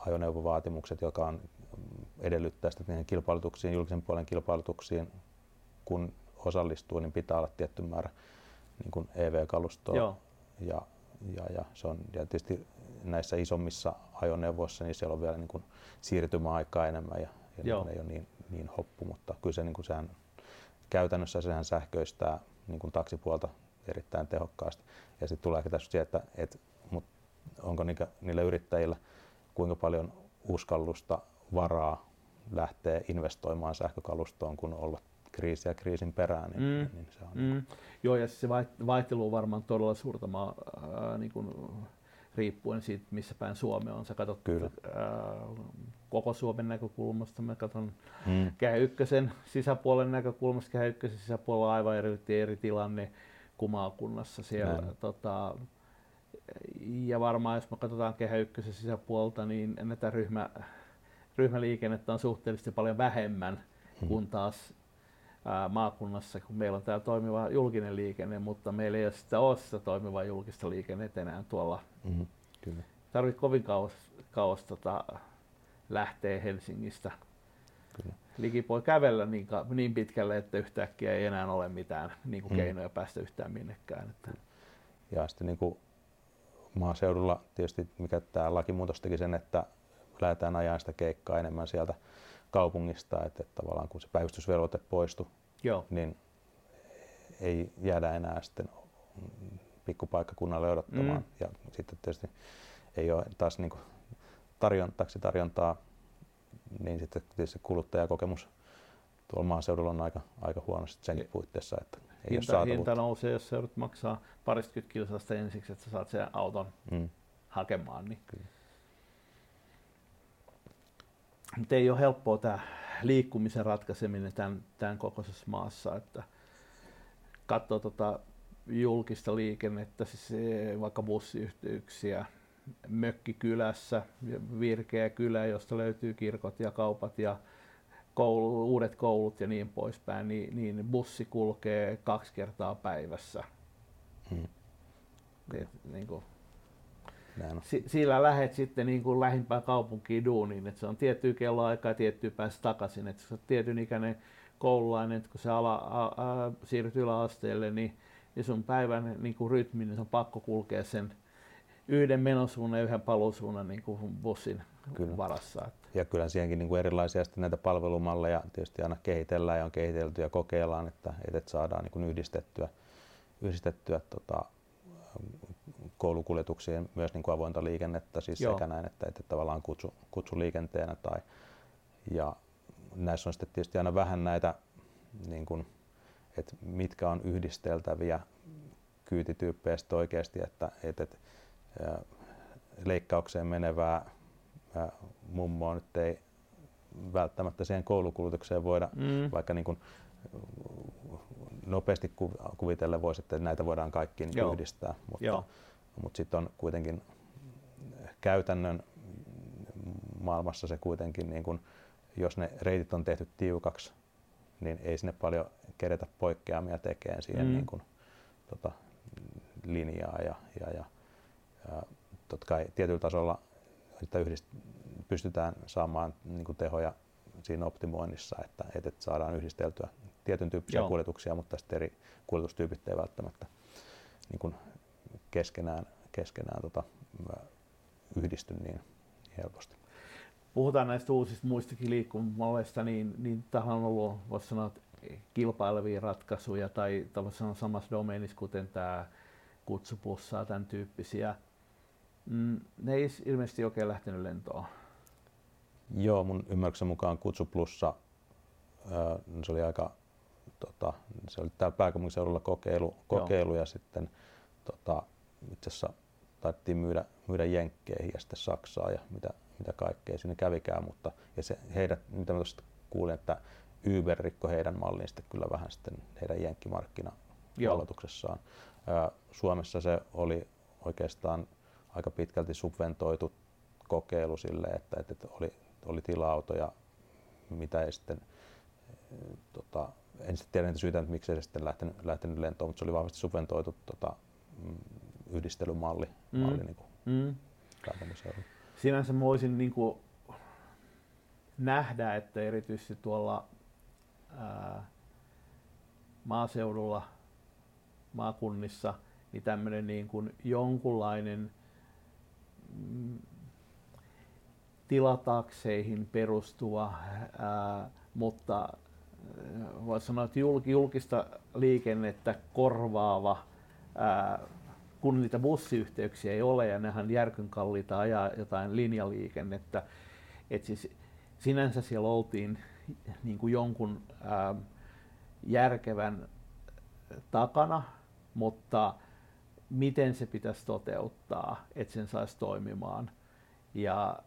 ajoneuvovaatimukset, joka on, edellyttää sitä, että niihin kilpailutuksiin, julkisen puolen kilpailutuksiin, kun osallistuu, niin pitää olla tietty määrä niin kuin EV-kalustoa. Joo. Ja, ja, ja, se on, ja tietysti näissä isommissa ajoneuvoissa, niin siellä on vielä niin kuin siirtymäaikaa enemmän ja, ja Joo. ne ei ole niin, niin hoppu, mutta kyllä se, niin kuin sehän, käytännössä sehän sähköistää niin kuin taksipuolta erittäin tehokkaasti. Ja sitten tulee tässä se, että et, mut onko niitä, niillä yrittäjillä kuinka paljon uskallusta, varaa lähteä investoimaan sähkökalustoon, kun olla kriisiä kriisin perään, niin, Mm. niin se on Mm. Joo, ja se vai- vaihtelu on varmaan todella suurta maa, ää, niin kuin, riippuen siitä, missä päin Suomi on. Sä katsot Kyllä. ää, koko Suomen näkökulmasta, mä katson Mm. Kehä ykkösen sisäpuolen näkökulmasta, Kehä ykkösen sisäpuolella on aivan eri, eri tilanne kuin maakunnassa siellä. Näin. Tota, ja varmaan jos me katsotaan Kehä ykkösen sisäpuolta, niin näitä ryhmä, ryhmäliikennettä on suhteellisesti paljon vähemmän Mm. kuin taas maakunnassa, kun meillä on täällä toimiva julkinen liikenne, mutta meillä ei ole sitä, ole sitä toimivaa julkista liikennettä enää tuolla. Mm. Kyllä. Tarvitsee kovin kauas, kauas tota, lähteä Helsingistä. Kyllä. Liki voi kävellä niin, niin pitkälle, että yhtäkkiä ei enää ole mitään niin kuin Mm. keinoja päästä yhtään minnekään. Että, Ja sitten niin kuin maaseudulla tietysti, mikä tämä lakimuutos teki sen, että lähdetään ajaa sitä keikkaa enemmän sieltä kaupungista, että, että tavallaan kun se päivystysvelvoite poistui, joo, niin ei jäädä enää sitten pikkupaikkakunnalle odottamaan. Mm. Ja sitten tietysti ei ole taas niin kuin tarjon, taksitarjontaa, niin sitten tietysti kuluttajakokemus tuolla maaseudulla on aika, aika huono senkin puitteissa, että ei ole hinta, saatavuutta. hinta nousee, jos sä joudut maksaa paristakymmentä kilsasta ensiksi, että sä saat sen auton. Mm, hakemaan. Niin. Mutta ei ole helppoa tämä liikkumisen ratkaiseminen tämän, tämän kokoisessa maassa, että katsoo tota julkista liikennettä, siis eh, vaikka bussiyhteyksiä, mökkikylässä, virkeä kylä, josta löytyy kirkot ja kaupat ja koulu, uudet koulut ja niin poispäin, niin, niin bussi kulkee kaksi kertaa päivässä. Hmm. Et, niin kuin, si, sillä lähet sitten niin kuin lähimpään kaupunkiin duuniin, että se on tiettyä kelloaikaa ja tiettyä päästä takaisin. Että se on tietyn ikäinen koululainen, että kun se ala, a, a, siirryt yläasteelle, niin, niin sun päivän niin kuin rytmi, niin se on pakko kulkea sen yhden menosuunnan ja yhden paluusuunnan niin kuin bussin kyllä. varassa. Että. Ja kyllä siihenkin niin kuin erilaisia sitten näitä palvelumalleja tietysti aina kehitellään ja on kehitelty ja kokeillaan, että, että saadaan niin kuin yhdistettyä, yhdistettyä tota, koulukuljetuksiin myös niin kuin avointa liikennettä, siis Joo. sekä näin, että, että tavallaan kutsu, kutsuliikenteenä tai ja näissä on sitten tietysti aina vähän näitä, niin kuin, että mitkä on yhdisteltäviä kyytityyppejä sitten oikeasti, että, että, että leikkaukseen menevää mummoa nyt ei välttämättä siihen koulukulutukseen voida, mm. vaikka niin kuin nopeasti kuvitella voisi, että näitä voidaan kaikki niin yhdistää, mutta, mutta sitten on kuitenkin käytännön maailmassa se kuitenkin, niin kun, jos ne reitit on tehty tiukaksi, niin ei sinne paljon kerätä poikkeamia tekemään siihen mm. niin kun, tota, linjaa ja, ja, ja, ja totta kai tietyllä tasolla että yhdist, pystytään saamaan niin kuin tehoja siinä optimoinnissa, että, että saadaan yhdisteltyä tietyn tyyppisiä Joo. kuljetuksia, mutta sitten eri kuljetustyypit ei välttämättä niin kuin keskenään, keskenään tota, yhdisty niin helposti. Puhutaan näistä uusista muistakin liikkumalleista, niin, niin tähän on ollut, voisi sanoa, kilpailevia ratkaisuja tai samassa domeenissa, kuten tämä kutsupussaa, tämän tyyppisiä. Mm, ne ei ilmeisesti oikein lähtenyt lentoon. Joo, mun ymmärryksen mukaan Kutsu Plussa, ää, se oli aika, tota, se oli täällä pääkaupunkiseudulla kokeilu, kokeilu ja sitten tota, itse asiassa taidettiin myydä, myydä Jenkkeihin ja sitten Saksaa ja mitä, mitä kaikkea sinne kävikään, mutta ja se, heidät, mitä mä kuulin, että Uber rikko heidän malliin sitten kyllä vähän sitten heidän jenkkimarkkina Suomessa se oli oikeastaan aika pitkälti subventoitu kokeilu sille, että, että oli, oli tila-autoja, mitä ei sitten, tota, en sitten tiedä niitä syitä, että miksei se sitten lähtenyt, lähtenyt lentoon, mutta se oli vahvasti subventoitu tota, yhdistelymalli mm. malli, niin kuin mm. Sinänsä mä voisin niin kuin nähdä, että erityisesti tuolla ää, maaseudulla, maakunnissa, niin tämmöinen niin kuin jonkunlainen tilatakseihin perustuva, ää, mutta voisi sanoa, että julkista liikennettä korvaava, ää, kun niitä bussiyhteyksiä ei ole ja nehän järkyn kalliita ajaa jotain linjaliikennettä. Et siis sinänsä siellä oltiin niin kuin jonkun ää, järkevän takana, mutta miten se pitäisi toteuttaa, että sen saisi toimimaan. Ja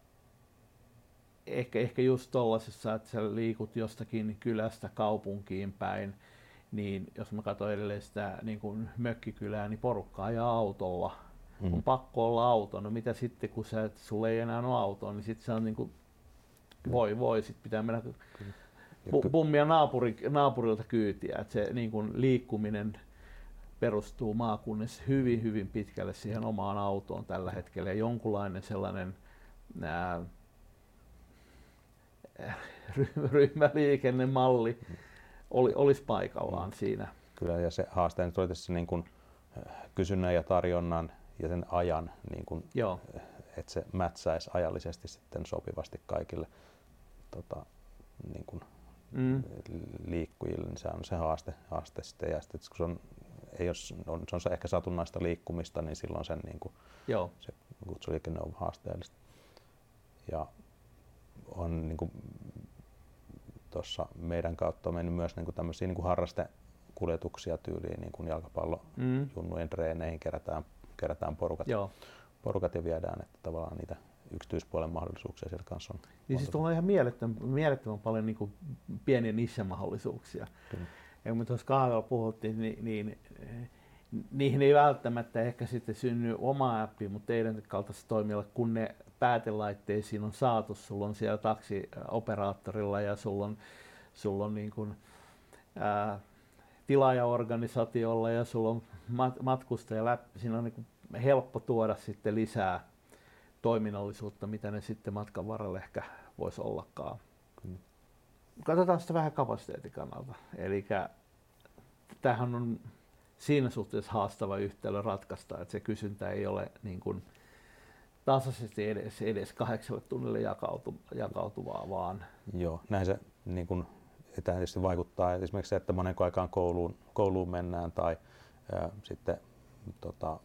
ehkä, ehkä just tuollaisessa, että sä liikut jostakin kylästä kaupunkiin päin, niin jos mä katson edelleen sitä niin kuin mökkikylää, niin porukka ajaa autolla. Mm. On pakko olla auto. No mitä sitten, kun sä, et, sulla ei enää ole autoa, niin sitten se on niin kuin, voi voi, sitten pitää mennä pummia naapuri, naapurilta kyytiä. Että se niin kuin liikkuminen perustuu maakunnissa hyvin, hyvin pitkälle siihen omaan autoon tällä hetkellä. Ja jonkunlainen sellainen ää, ryhmäliikennemalli oli, olisi paikallaan mm. siinä. Kyllä, ja se haaste nyt oli tässä niin kuin kysynnän ja tarjonnan ja sen ajan, niin kuin, Joo. että se mätsäisi ajallisesti sitten sopivasti kaikille tota, niin kuin mm. liikkujille, niin se on se haaste, haaste sitten. Ja sitten, kun se on ei jos on, se on se ehkä satunnaista liikkumista, niin silloin sen niin kuin, Joo. se kutsuliikenne on haasteellista. Ja on niin kuin, tuossa meidän kautta on mennyt myös niin kuin tämmöisiä niin kuin harrastekuljetuksia tyyliin niin kuin jalkapallo mm. treeneihin kerätään, kerätään porukat, Joo. porukat ja viedään, että tavallaan niitä yksityispuolen mahdollisuuksia siellä kanssa on. Niin siis tuolla on ihan mielettömän, mielettömän paljon niin kuin pieniä niche-mahdollisuuksia. Kyllä. Ja kun me tuossa kahvella puhuttiin, niin, niin niihin ei välttämättä ehkä sitten synny oma appi, mutta teidän kaltaisessa toimijalla, kun ne päätelaitteisiin on saatu, sulla on siellä taksioperaattorilla ja sulla on, sulla on niin kuin, ää, tilaajaorganisaatiolla ja sulla on mat- matkustaja läpi, siinä on niin kuin helppo tuoda sitten lisää toiminnallisuutta, mitä ne sitten matkan varrella ehkä voisi ollakaan. Kyllä. Katsotaan sitä vähän kapasiteetin kannalta. Eli tämähän on siinä suhteessa haastava yhtälö ratkaista, että se kysyntä ei ole niin kuin tasaisesti edes, edes kahdeksalle tunnille jakautu, jakautuvaa, vaan... Joo, näin se niin kuin, tietysti vaikuttaa. Esimerkiksi se, että monen aikaan kouluun, kouluun mennään tai ää, sitten tota,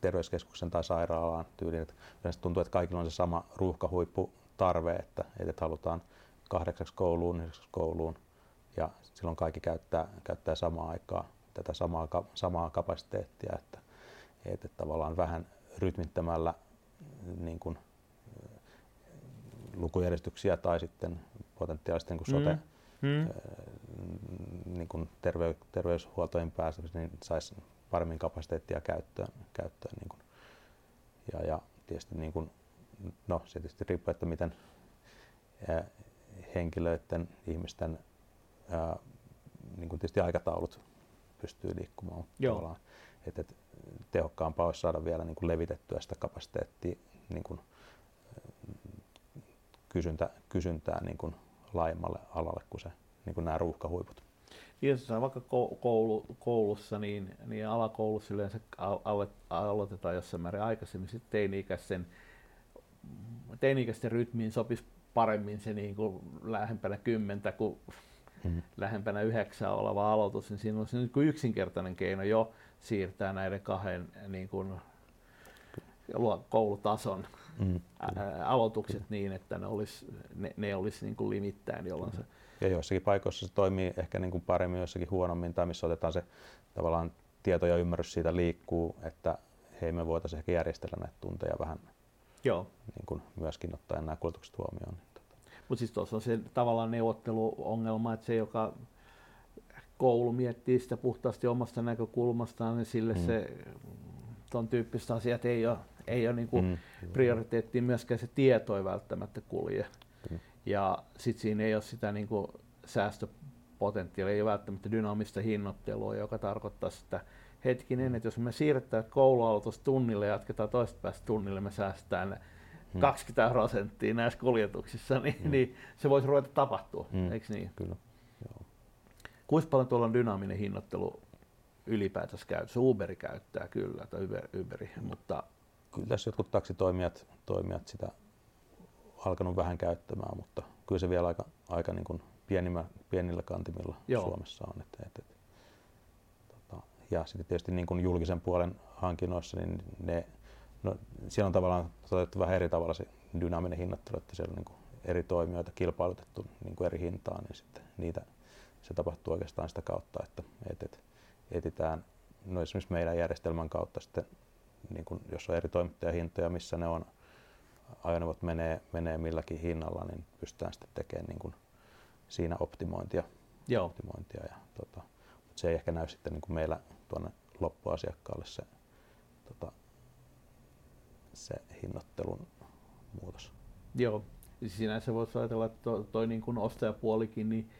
terveyskeskuksen tai sairaalaan tyyliin. Että yleensä tuntuu, että kaikilla on se sama ruuhkahuippu tarve, että, että halutaan kahdeksaksi kouluun, yhdeksäksi kouluun ja silloin kaikki käyttää, käyttää samaa aikaa tätä samaa, samaa kapasiteettia, että, että tavallaan vähän rytmittämällä niin kuin, lukujärjestyksiä tai sitten potentiaalisesti niin kuin sote, mm. Mm. Niin kuin terve, terveyshuoltojen pääsemiseksi, niin saisi paremmin kapasiteettia käyttöön. käyttöön niin kuin. Ja, ja tietysti niin kuin, no, se tietysti riippuu, että miten ää, henkilöiden, ihmisten ää, niin kuin tietysti aikataulut pystyy liikkumaan. Joo. Että, että tehokkaampaa olisi saada vielä niin kuin levitettyä sitä kapasiteettia niin kuin, kysyntä, kysyntää niin kuin laajemmalle alalle kuin, se, niin kuin nämä ruuhkahuiput. Jos vaikka koulu, koulussa, niin, niin alakoulussa yleensä aloitetaan jossain määrin aikaisemmin, sitten teini-ikäisten, teini-ikäisten rytmiin sopisi paremmin se niin kuin lähempänä kymmentä kuin mm. lähempänä yhdeksää oleva aloitus, niin siinä on se niin yksinkertainen keino jo siirtää näiden kahden niin kuin, koulutason mm. ää, aloitukset mm. niin, että ne olisi, ne, ne olisi niin kuin limittäin, jolloin se ja joissakin paikoissa se toimii ehkä niin kuin paremmin, joissakin huonommin, tai missä otetaan se tavallaan tieto ja ymmärrys siitä liikkuu, että hei me voitaisiin ehkä järjestellä näitä tunteja vähän Joo. Niin kuin myöskin ottaen nämä kulutukset huomioon. Mutta siis tuossa on se tavallaan neuvotteluongelma, että se, joka koulu miettii sitä puhtaasti omasta näkökulmastaan, niin sille mm. se tuon tyyppiset asiat ei ole, ei ole niin kuin mm. prioriteettiin myöskään se tieto ei välttämättä kulje. Mm. Ja sitten siinä ei ole sitä niin kuin säästöpotentiaalia, ei ole välttämättä dynaamista hinnoittelua, joka tarkoittaa sitä hetkinen, että jos me siirretään koulualoitus tunnille ja jatketaan toista päästä tunnille, me säästetään 20 mm. prosenttia näissä kuljetuksissa, niin, mm. niin se voisi ruveta tapahtua, mm. eikö niin? Kyllä. Kuinka paljon tuolla on dynaaminen hinnoittelu ylipäätänsä käytössä? Uberi käyttää kyllä, tai Uber, Uberi, mutta... Kyllä tässä jotkut taksitoimijat toimijat sitä alkanut vähän käyttämään, mutta kyllä se vielä aika, aika niin kuin pienimmä, pienillä kantimilla Joo. Suomessa on. Et, et, et, tota, ja sitten tietysti niin kuin julkisen puolen hankinnoissa, niin ne No, siellä on tavallaan toteutettu vähän eri tavalla se dynaaminen hinnoittelu, että siellä on niin eri toimijoita kilpailutettu niin kuin eri hintaan, niin sitten niitä, se tapahtuu oikeastaan sitä kautta, että et, et, etitään no esimerkiksi meidän järjestelmän kautta sitten, niin kuin, jos on eri toimittajahintoja, missä ne on, ajoneuvot menee, menee milläkin hinnalla, niin pystytään sitten tekemään niin kuin siinä optimointia. Joo. optimointia ja, tota, mutta se ei ehkä näy sitten niin kuin meillä tuonne loppuasiakkaalle se tota, se hinnoittelun muutos. Joo, sinänsä voisi ajatella, että toi, toi niin kuin ostajapuolikin, niin,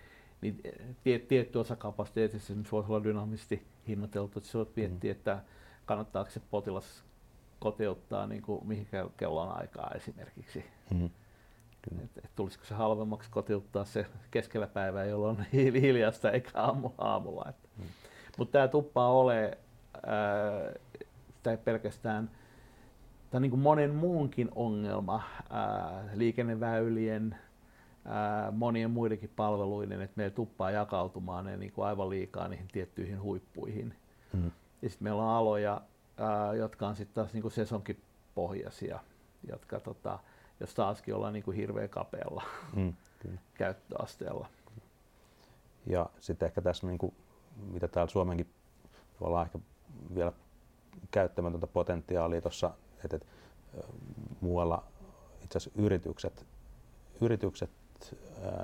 niin tiet, tietty osa kapasiteetissa voisi olla dynaamisesti hinnoiteltu, että se voit miettiä, mm. että kannattaako se potilas kotiuttaa niin kuin mihin kellon aikaa esimerkiksi. Mm. Et, et tulisiko se halvemmaksi kotiuttaa se keskellä päivää, jolloin on hiljasta eikä aamu, aamulla. Mm. Mutta tämä tuppaa ole ää, pelkästään on niin kuin monen muunkin ongelma ää, liikenneväylien, ää, monien muidenkin palveluiden, että meillä tuppaa jakautumaan ne niin kuin aivan liikaa niihin tiettyihin huippuihin. Mm. Ja sitten meillä on aloja, ää, jotka on sitten taas niin kuin sesonkipohjaisia, jotka tota, jos taaskin ollaan niin kuin hirveän kapealla mm, käyttöasteella. Ja sitten ehkä tässä, niin kuin, mitä täällä Suomenkin tavallaan ehkä vielä käyttämätöntä potentiaalia tuossa, että, että muualla itse asiassa yritykset, yritykset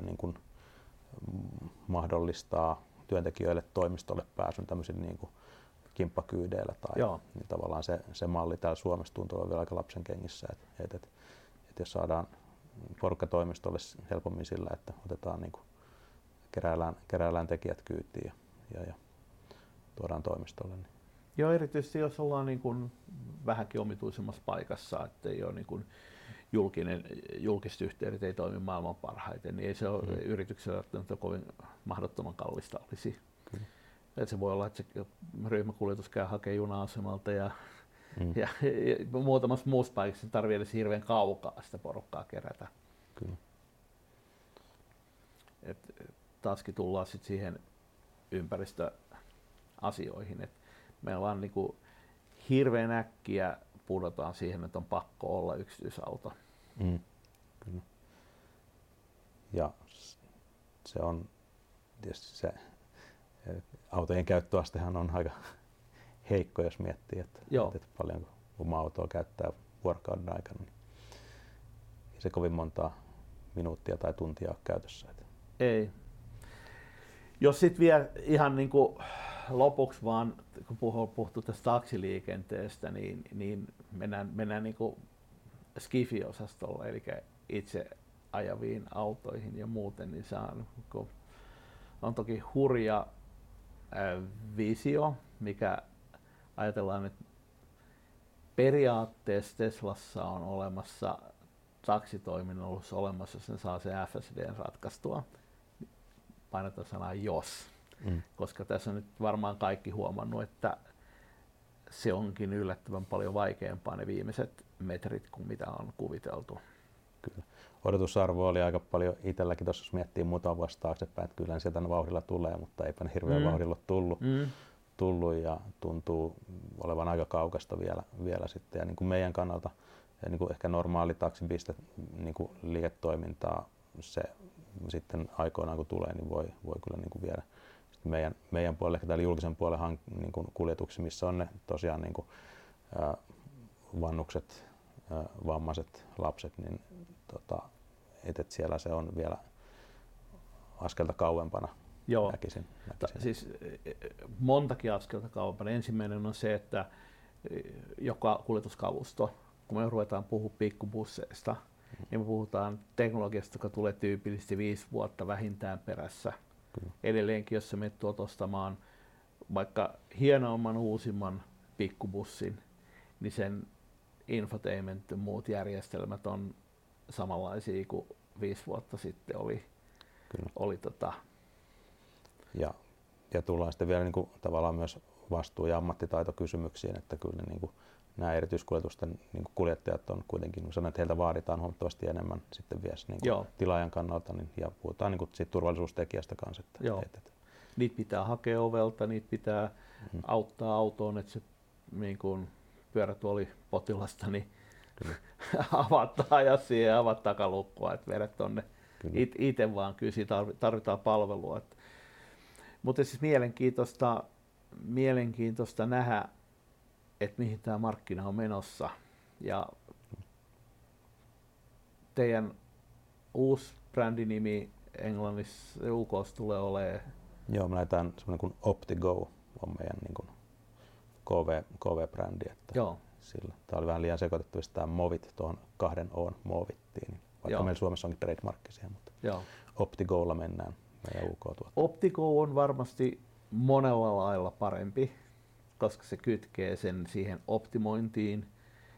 niin kuin mahdollistaa työntekijöille toimistolle pääsyn tämmöisin niin kuin kimppakyydeillä tai Joo. niin tavallaan se, se malli täällä Suomessa tuntuu olevan vielä aika lapsen kengissä, että et, et, et jos saadaan porukka toimistolle helpommin sillä, että otetaan niin kuin, keräillään, keräillään tekijät kyytiin ja, ja, ja tuodaan toimistolle. Niin. Joo, erityisesti jos ollaan niin kuin vähänkin omituisemmassa paikassa, että ei ole niin kuin julkinen, julkiset yhteydet ei toimi maailman parhaiten, niin ei se ole mm. yrityksellä että kovin mahdottoman kallista olisi. Kyllä. Et se voi olla, että se ryhmäkuljetus käy hakemaan juna-asemalta ja, mm. ja, ja, muutamassa muussa paikassa tarvii edes hirveän kaukaa sitä porukkaa kerätä. Kyllä. Et, taaskin tullaan sitten siihen ympäristöasioihin, että me ollaan niinku hirveän äkkiä pudotaan siihen, että on pakko olla yksityisauto. Mm, kyllä. Ja se on tietysti se autojen käyttöastehan on aika heikko, jos miettii, että, Joo. että paljonko oma autoa käyttää vuorokauden aikana. Niin ei se kovin montaa minuuttia tai tuntia ole käytössä. Että. Ei. Jos sitten vielä ihan niin kuin lopuksi vaan, kun puhuttu tästä taksiliikenteestä, niin, niin mennään, mennään niin kuin Skifi-osastolle, eli itse ajaviin autoihin ja muuten, niin se on, on toki hurja äh, visio, mikä ajatellaan, että periaatteessa Teslassa on olemassa taksitoiminnassa olemassa, jos ne saa se FSD ratkaistua. Painotan sanaa jos, mm. koska tässä on nyt varmaan kaikki huomannut, että se onkin yllättävän paljon vaikeampaa ne viimeiset metrit kuin mitä on kuviteltu. Kyllä. Odotusarvo oli aika paljon itselläkin tuossa, jos miettii muutama vuosi taaksepäin, että kyllä sieltä vauhdilla tulee, mutta eipä ne hirveän mm. vauhdilla tullut, mm. tullut ja tuntuu olevan aika kaukasta vielä, vielä sitten. Ja niin kuin meidän kannalta ja niin kuin ehkä normaali taksipiste niin kuin liiketoimintaa se sitten aikoinaan kun tulee, niin voi, voi kyllä niin kuin viedä meidän, meidän puolelle, ehkä täällä julkisen puolen hank, niin kuin kuljetuksi, missä on ne tosiaan niin kuin, ää, vannukset, ää, vammaiset lapset, niin tota, et, et siellä se on vielä askelta kauempana Joo. näkisin. näkisin. Siis e, e, montakin askelta kauempana. Ensimmäinen on se, että e, joka kuljetuskalusto, kun me ruvetaan puhumaan pikkubusseista, mm. niin me puhutaan teknologiasta, joka tulee tyypillisesti viisi vuotta vähintään perässä – Kyllä. Edelleenkin, jos sä menet tuot ostamaan vaikka hienomman uusimman pikkubussin, niin sen infotainment ja muut järjestelmät on samanlaisia kuin viisi vuotta sitten oli. Kyllä. oli tota... ja, ja tullaan sitten vielä niin kuin, tavallaan myös vastuu- ja ammattitaitokysymyksiin, että kyllä ne, niin kuin, nämä erityiskuljetusten niin kuljettajat on kuitenkin, sanon, että heiltä vaaditaan huomattavasti enemmän sitten vielä niin tilaajan kannalta, niin, ja puhutaan niin kuin siitä turvallisuustekijästä kanssa. Että, Joo. Että, että. Niitä pitää hakea ovelta, niitä pitää mm-hmm. auttaa autoon, että se niin kuin pyörätuoli potilasta, niin avataan ja siihen avat takalukkoa, että vedät tonne It, itse vaan kyllä tarvitaan palvelua. Että. Mutta siis mielenkiintoista, mielenkiintoista nähdä, että mihin tämä markkina on menossa. Ja teidän uusi brändinimi Englannissa UK tulee olemaan... Joo, me lähdetään semmoinen kuin OptiGo on meidän niin kuin KV, KV-brändi. Että Joo. Sillä. Tämä oli vähän liian sekoitettu, tämä Movit tuohon kahden O Movittiin. Niin vaikka Joo. meillä Suomessa onkin trademarkki siihen, mutta Joo. OptiGolla mennään meidän uk tuotteella. OptiGo on varmasti monella lailla parempi koska se kytkee sen siihen optimointiin,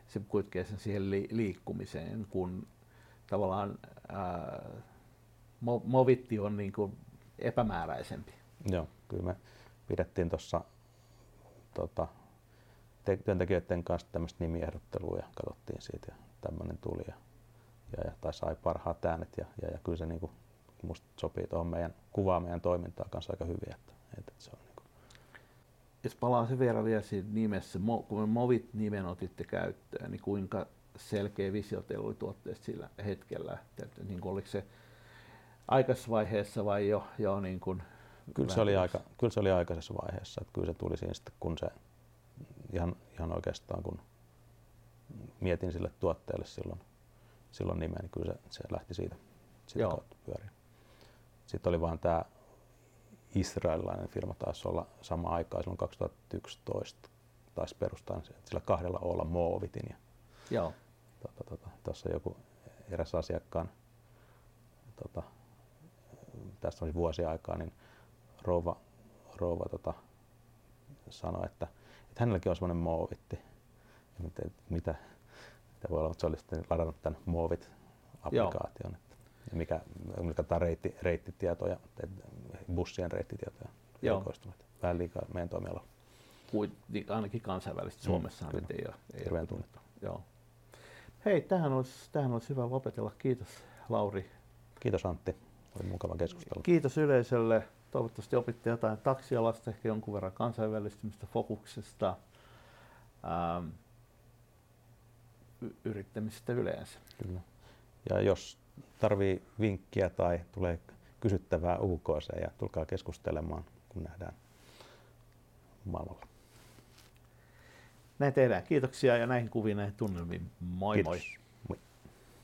se kytkee sen siihen li- liikkumiseen, kun tavallaan ää, movitti on niin kuin epämääräisempi. Joo, kyllä me pidettiin tuossa tota, työntekijöiden kanssa tämmöistä nimiehdottelua ja katsottiin siitä ja tämmöinen tuli ja, ja, ja tai sai parhaat äänet ja, ja, ja kyllä se niin kuin, musta sopii tuohon meidän kuvaa meidän toimintaa kanssa aika hyvin, että, että se on jos palaa se vielä vielä siinä nimessä, kun me Movit-nimen otitte käyttöön, niin kuinka selkeä visio teillä oli tuotteesta sillä hetkellä? Että, niin kuin oliko se aikaisessa vaiheessa vai jo, jo niin kuin kyllä, se oli aika, kyllä se oli aikaisessa vaiheessa. Että kyllä se tuli siinä sitten, kun se ihan, ihan oikeastaan, kun mietin sille tuotteelle silloin, silloin nimeä, niin kyllä se, se lähti siitä, siitä Joo. kautta pyöriin. Sitten oli vaan tämä israelilainen firma taisi olla sama aikaa silloin 2011 taisi perustaa sillä kahdella olla Movitin ja Joo. tuossa tota, tuossa joku eräs asiakkaan tota, tästä olisi vuosi aikaa, niin rouva, rouva tota, sanoi, että, että hänelläkin on semmoinen Movitti. Ja mitä, mitä, mitä voi olla, mutta se oli sitten ladannut tämän Movit-applikaation. Että, ja mikä, mikä kattaa reitti, reittitietoja, bussien reittitietoja, Joo. Vähän liikaa meidän toimialalla. Kuit, niin ainakin kansainvälisesti Mm, kyllä. nyt ei ole. Ei Hirveän tunnettu. Joo. Hei, tähän olisi, tähän olisi hyvä lopetella. Kiitos Lauri. Kiitos Antti, oli mukava keskustelu. Kiitos yleisölle. Toivottavasti opitte jotain taksialasta, ehkä jonkun verran kansainvälistymistä, fokuksesta, ähm, yrittämisestä yleensä. Kyllä. Ja jos tarvii vinkkiä tai tulee kysyttävää UKC ja tulkaa keskustelemaan, kun nähdään maailmalla. Näin tehdään. Kiitoksia ja näihin kuviin, näihin tunnelmiin. Moi Kiitos. moi.